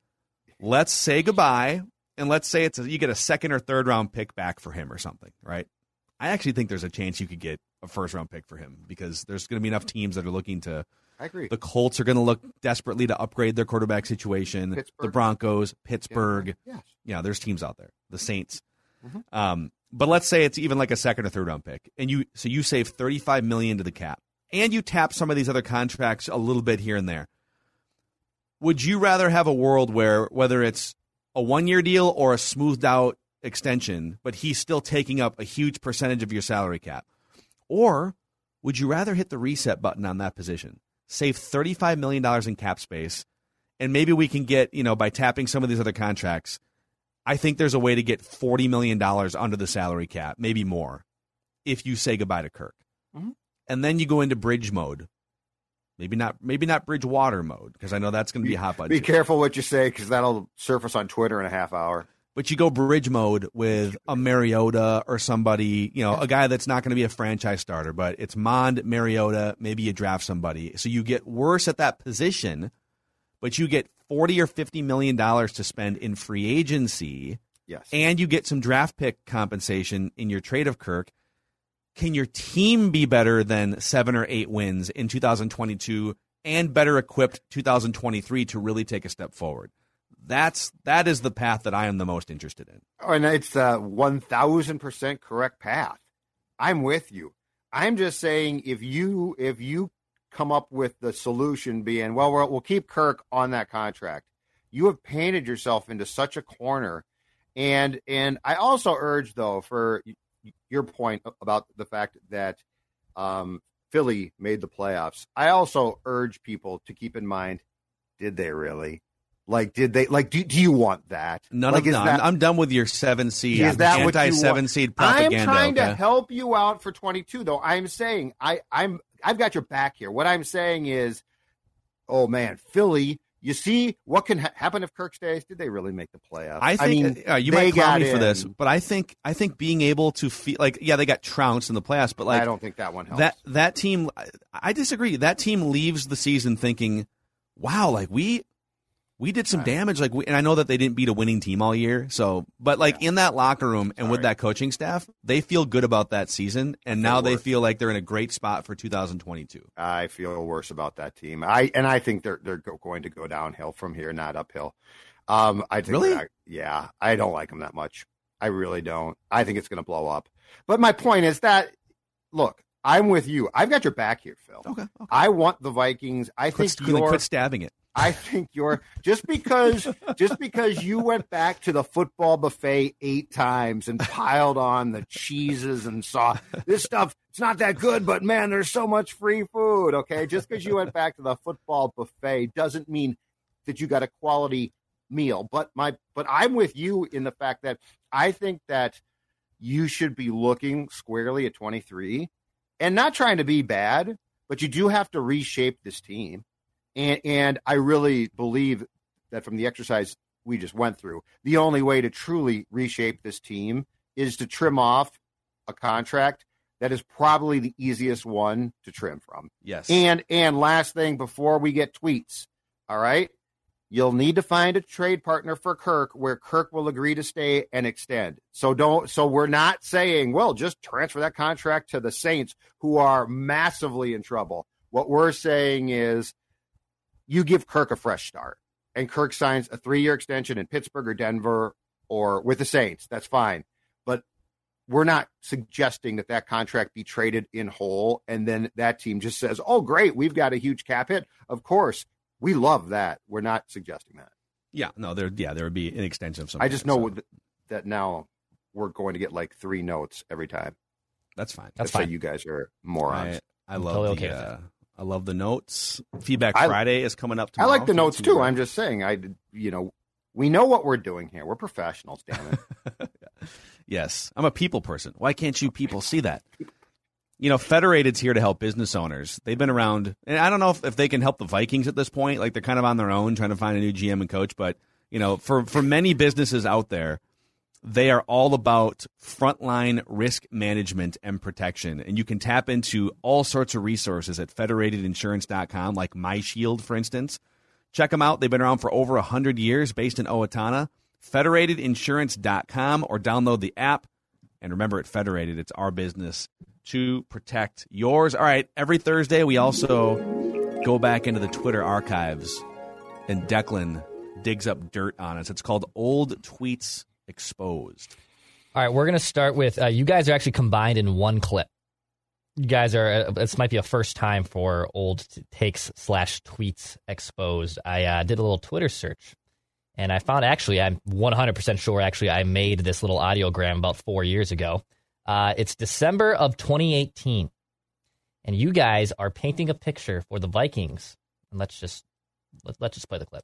let's say goodbye and let's say it's a, you get a second or third round pick back for him or something, right? I actually think there's a chance you could get a first round pick for him because there's going to be enough teams that are looking to. I agree. The Colts are going to look desperately to upgrade their quarterback situation. Pittsburgh. The Broncos, Pittsburgh. Yes. Yeah, there's teams out there. The Saints. Mhm. Um, but let's say it's even like a second or third round pick, and you so you save 35 million to the cap, and you tap some of these other contracts a little bit here and there. Would you rather have a world where whether it's a one year deal or a smoothed out extension, but he's still taking up a huge percentage of your salary cap? Or would you rather hit the reset button on that position, save $35 million in cap space, and maybe we can get, you know, by tapping some of these other contracts, I think there's a way to get $40 million under the salary cap, maybe more, if you say goodbye to Kirk. Mhm. And then you go into bridge mode. Maybe not maybe not bridge water mode, because I know that's going to be a hot Be budget. careful what you say because that'll surface on Twitter in a half hour. But you go bridge mode with a Mariota or somebody, you know, a guy that's not going to be a franchise starter, but it's Mond, Mariota, maybe you draft somebody. So you get worse at that position, but you get 40 or 50 million dollars to spend in free agency Yes. and you get some draft pick compensation in your trade of Kirk. Can your team be better than 7 or 8 wins in 2022 and better equipped 2023 to really take a step forward? That's that is the path that I am the most interested in. Oh, and it's a one thousand percent correct path. I'm with you. I'm just saying if you if you come up with the solution being well, we'll, we'll keep Kirk on that contract. You have painted yourself into such a corner, and and I also urge though for your point about the fact that um, Philly made the playoffs. I also urge people to keep in mind: did they really? Like, did they like? Do, do you want that? None like, of is no, that- I'm, done with your seven seed, is that anti seven seed propaganda. I'm trying to help you out for 22, though. I'm saying I, I'm I've got your back here. What I'm saying is, oh man, Philly. You see what can ha- happen if Kirk stays? Did they really make the playoffs? I think mean, uh, you might clown me for this, but I think I think being able to feel like yeah they got trounced in the playoffs, but like I don't think that one helps. that that team I- I disagree. That team leaves the season thinking, wow, like we we did some damage. Like we, and I know that they didn't beat a winning team all year, so but like in that locker room and with that coaching staff, they feel good about that season, and now they worse. feel like they're in a great spot for 2022. I feel worse about that team. I and I think they're they're going to go downhill from here, not uphill. Um, I think Really? I- yeah, I don't like them that much. I really don't. I think it's going to blow up. But my point is that look, I'm with you. I've got your back here, Phil. Okay, okay. I want the Vikings. I Quit, think quit you're. stabbing it. I think you're just because just because you went back to the football buffet eight times and piled on the cheeses and saw this stuff. It's not that good, but man, there's so much free food. Okay, just because you went back to the football buffet doesn't mean that you got a quality meal. But my but I'm with you in the fact that I think that you should be looking squarely at 23 and not trying to be bad, but you do have to reshape this team. And and I really believe that from the exercise we just went through, the only way to truly reshape this team is to trim off a contract that is probably the easiest one to trim from. Yes, And and last thing before we get tweets, all right? You'll need to find a trade partner for Kirk where Kirk will agree to stay and extend. So don't so we're not saying, well, just transfer that contract to the Saints who are massively in trouble. What we're saying is you give Kirk a fresh start. And Kirk signs a 3-year extension in Pittsburgh or Denver or with the Saints. That's fine. But we're not suggesting that that contract be traded in whole and then that team just says, "Oh, great, we've got a huge cap hit." Of course, we love that. We're not suggesting that. yeah, no, there, yeah, there would be an extension of some. I just know so that now we're going to get like three notes every time. that's fine. That's Say fine. you guys are morons. I, I I'm love totally the, okay uh, I love the notes. Feedback I- Friday is coming up I like the notes too. I'm just saying, I you know, we know what we're doing here. We're professionals, damn it. Yes, I'm a people person. Why can't you people see that? You know, Federated's here to help business owners. They've been around, and I don't know if, if they can help the Vikings at this point. Like they're kind of on their own, trying to find a new GM and coach. But you know, for for many businesses out there, they are all about frontline risk management and protection. And you can tap into all sorts of resources at federatedinsurance.com, like MyShield, for instance. Check them out. They've been around for over 100 years, based in Owatonna. federatedinsurance.com or download the app. And remember, at Federated, it's our business to protect yours. All right, every Thursday, we also go back into the Twitter archives, and Declan digs up dirt on us. It's called Old Tweets Exposed. All right, we're going to start with uh, you guys are actually combined in one clip. You guys are, uh, this might be a first time for old takes slash tweets exposed. I uh, did a little Twitter search and I found actually, I'm 100% sure actually, I made this little audiogram about four years ago. Uh, it's December of 2018. And you guys are painting a picture for the Vikings. And let's just let, let's just play the clip.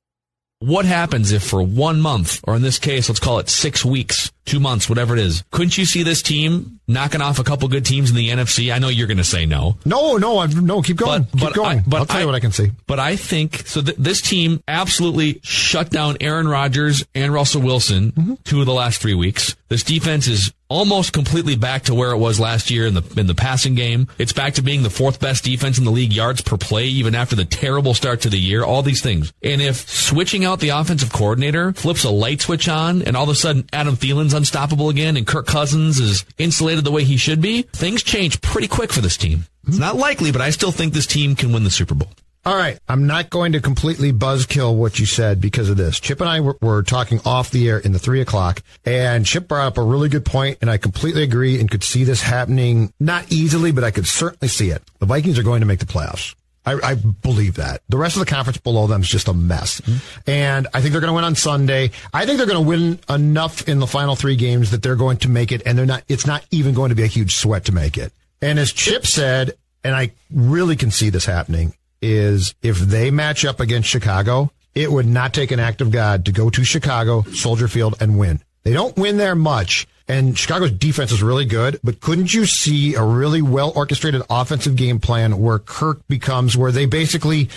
What happens if for one month, or in this case, let's call it six weeks, two months, whatever it is, couldn't you see this team knocking off a couple good teams in the NFC? I know you're going to say no. No, no, I'm, no. Keep going. But, keep but going. I, but I'll tell I, you what I can see. But I think so. Th- this team absolutely shut down Aaron Rodgers and Russell Wilson Mm-hmm. two of the last three weeks. This defense is almost completely back to where it was last year in the in the passing game. It's back to being the fourth best defense in the league yards per play, even after the terrible start to the year. All these things, and if switching out the offensive coordinator flips a light switch on, and all of a sudden Adam Thielen's unstoppable again, and Kirk Cousins is insulated the way he should be, things change pretty quick for this team. It's not likely, but I still think this team can win the Super Bowl. All right. I'm not going to completely buzzkill what you said because of this. Chip and I were, were talking off the air in the three o'clock and Chip brought up a really good point and I completely agree and could see this happening not easily, but I could certainly see it. The Vikings are going to make the playoffs. I, I believe that. The rest of the conference below them is just a mess. And I think they're going to win on Sunday. I think they're going to win enough in the final three games that they're going to make it and they're not, it's not even going to be a huge sweat to make it. And as Chip said, and I really can see this happening, is if they match up against Chicago, it would not take an act of God to go to Chicago, Soldier Field, and win. They don't win there much, and Chicago's defense is really good, but couldn't you see a really well orchestrated offensive game plan where Kirk becomes, where they basically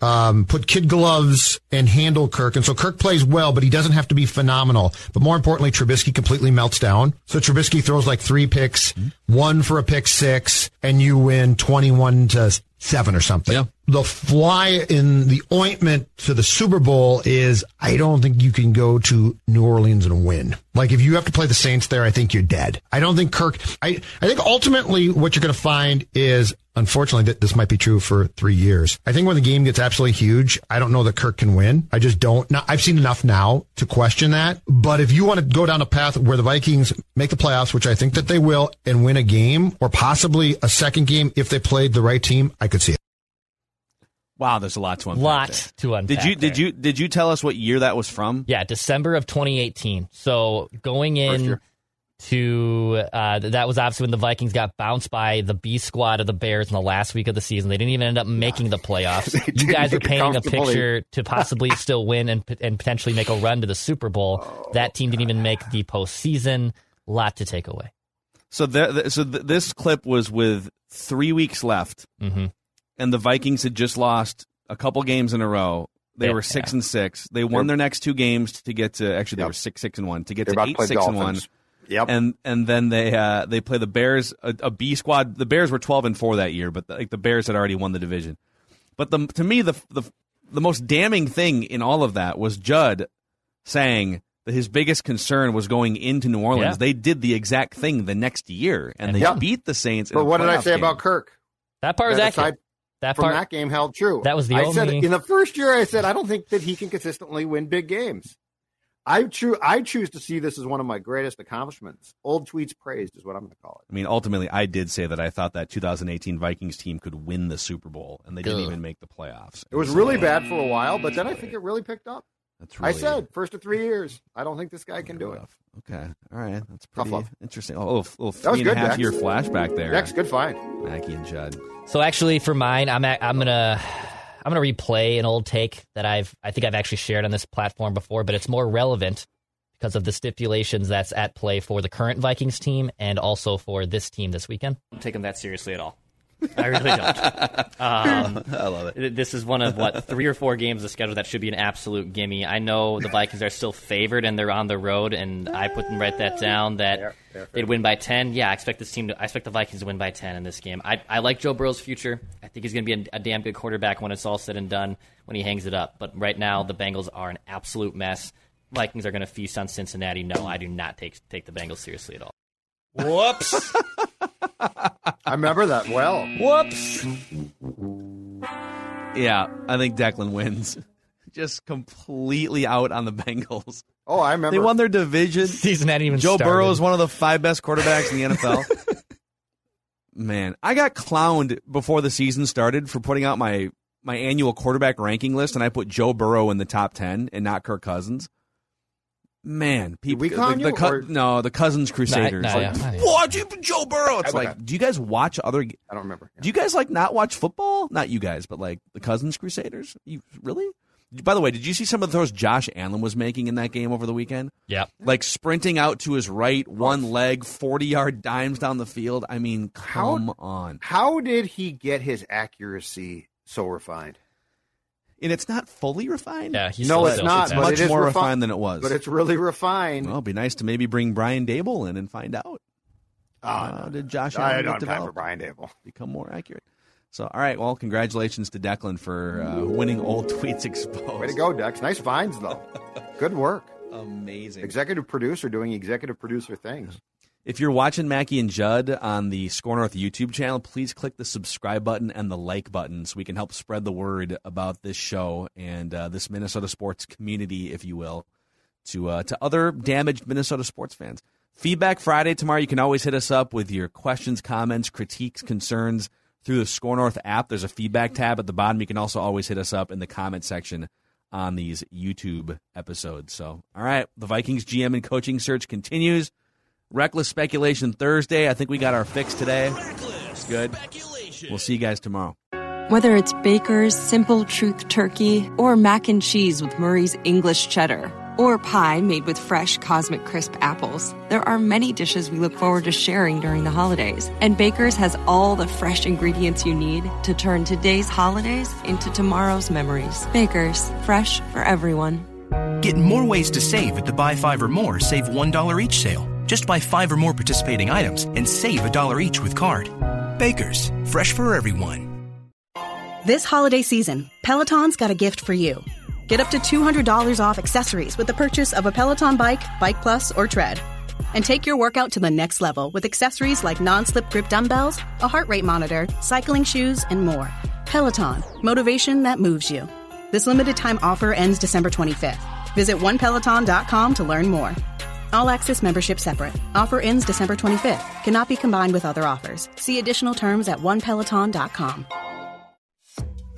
um, put kid gloves and handle Kirk. And so Kirk plays well, but he doesn't have to be phenomenal. But more importantly, Trubisky completely melts down. So Trubisky throws like three picks, one for a pick six, and you win 21 to seven or something. Yeah. The fly in the ointment to the Super Bowl is I don't think you can go to New Orleans and win. Like if you have to play the Saints there, I think you're dead. I don't think Kirk, I, I think ultimately what you're going to find is unfortunately that this might be true for three years. I think when the game gets absolutely huge, I don't know that Kirk can win. I just don't. I've seen enough now to question that. But if you want to go down a path where the Vikings make the playoffs, which I think that they will, and win a game or possibly a second game if they played the right team, I could see it. Wow, there's a lot to unpack. Lot there. to unpack. Did you did there. you did you tell us what year that was from? Yeah, December of 2018. So going in to uh, that was obviously when the Vikings got bounced by the B squad of the Bears in the last week of the season. They didn't even end up making the playoffs. You guys are make painting a picture to possibly still win and and potentially make a run to the Super Bowl. Oh, that team didn't even make the postseason. Lot to take away. So there, so th- this clip was with three weeks left, hmm and the Vikings had just lost a couple games in a row. They Yeah, were six yeah. and six. They won They're- their next two games to get to actually they were six six and one to get They're to about to eight play six and one. Yep. And and then they uh, they play the Bears a, a B squad. The Bears were twelve and four that year, but like the Bears had already won the division. But the to me the the the most damning thing in all of that was Judd saying that his biggest concern was going into New Orleans. Yeah. They did the exact thing the next year, and they Yeah. beat the Saints. but a what did I say game. about Kirk? That part was That accurate. Aside That from part. that game held true. That was the I said in the first year. I said I don't think that he can consistently win big games. I choose. I choose to see this as one of my greatest accomplishments. Old tweets praised is what I'm going to call it. I mean, ultimately, I did say that I thought that 2018 Vikings team could win the Super Bowl, and they didn't even make the playoffs. It was So, really bad for a while, but then I think it really picked up. That's I said first of three years. I don't think this guy can do it. Okay, all right, that's Tough pretty love. interesting. Oh, a little, little That was three and a good, half Dex. year flashback there. Next, good find. Mackey and Judd. So actually, for mine, I'm a, I'm gonna I'm gonna replay an old take that I've I think I've actually shared on this platform before, but it's more relevant because of the stipulations that's at play for the current Vikings team and also for this team this weekend. don't take them that seriously at all. I really don't. Um, I love it. this is one of what three or four games of schedule that should be an absolute gimme. I know the Vikings are still favored and they're on the road, and I put them write that down that they'd win by ten. Yeah, I expect this team to. I expect the Vikings to win by ten in this game. I, I like Joe Burrow's future. I think he's going to be a, a damn good quarterback when it's all said and done when he hangs it up. But right now, the Bengals are an absolute mess. Vikings are going to feast on Cincinnati. No, I do not take take the Bengals seriously at all. Whoops. I remember that well. Whoops. Yeah, I think Declan wins. Just completely out on the Bengals. Oh, I remember. They won their division. Season hadn't even Joe started. Burrow is one of the five best quarterbacks in the NFL. Man, I got clowned before the season started for putting out my my annual quarterback ranking list, and I put Joe Burrow in the top ten and not Kirk Cousins. Man, people, we clown the, the you, Cou- or- no, the Cousins Crusaders. no, like, yeah, not even. Watch you, Joe Burrow. It's Okay. like, do you guys watch other? I don't remember. Do you guys like not watch football? Not you guys, but like the Cousins Crusaders. You really? By the way, did you see some of the throws Josh Allen was making in that game over the weekend? Yep. Like sprinting out to his right, one leg, forty yard dimes down the field. I mean, come on. How did he get his accuracy so refined? And it's not fully refined. Yeah, he's no, it's not. sits But much it is more refi- refined than it was. But it's really refined. well, it'd be nice to maybe bring Brian Daboll in and find out. How did Josh I don't get have time for? Brian Daboll. become more accurate? So, all right. Well, congratulations to Declan for uh, winning old tweets exposed. Way to go, Dex. Nice finds, though. Good work. Amazing. Executive producer doing executive producer things. If you're watching Mackey and Judd on the SKOR North YouTube channel, please click the subscribe button and the like button so we can help spread the word about this show and uh, this Minnesota sports community, if you will, to uh, to other damaged Minnesota sports fans. Feedback Friday tomorrow. You can always hit us up with your questions, comments, critiques, concerns through the SKOR North app. There's a feedback tab at the bottom. You can also always hit us up in the comment section on these YouTube episodes. So, all right, the Vikings GM and coaching search continues. Reckless speculation Thursday. I think we got our fix today. Good. We'll see you guys tomorrow. Whether it's Baker's Simple Truth Turkey or mac and cheese with Murray's English Cheddar or pie made with fresh Cosmic Crisp apples, there are many dishes we look forward to sharing during the holidays. And Baker's has all the fresh ingredients you need to turn today's holidays into tomorrow's memories. Baker's, fresh for everyone. Get more ways to save at the Buy Five or More Save $1 each sale. Just buy five or more participating items and save a dollar each with card. Baker's, fresh for everyone. This holiday season, Peloton's got a gift for you. Get up to $200 off accessories with the purchase of a Peloton bike, Bike Plus, or Tread. And take your workout to the next level with accessories like non slip grip dumbbells, a heart rate monitor, cycling shoes, and more. Peloton, motivation that moves you. This limited time offer ends December 25th. Visit onepeloton.com to learn more. All access membership separate. Offer ends December 25th. Cannot be combined with other offers. See additional terms at onepeloton.com.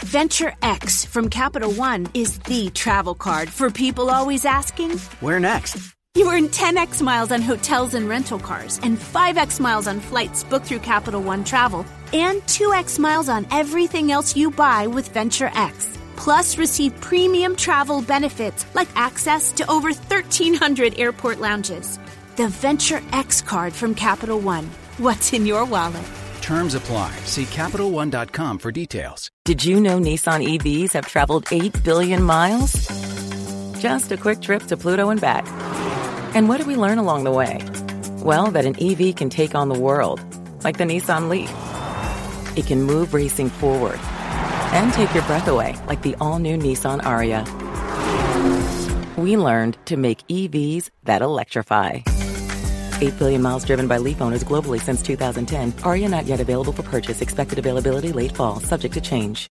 Venture X from Capital One is the travel card for people always asking, Where next? You earn 10x miles on hotels and rental cars, and 5x miles on flights booked through Capital One Travel, and 2x miles on everything else you buy with Venture X. Plus, receive premium travel benefits like access to over 1,300 airport lounges. The Venture X card from Capital One. What's in your wallet? Terms apply. See CapitalOne.com for details. Did you know Nissan EVs have traveled 8 billion miles? Just a quick trip to Pluto and back. And what did we learn along the way? Well, that an EV can take on the world, like the Nissan Leaf. It can move racing forward and take your breath away, like the all new Nissan Ariya. We learned to make EVs that electrify. 8 billion miles driven by Leaf owners globally since 2010. Ariya not yet available for purchase. Expected availability late fall, subject to change.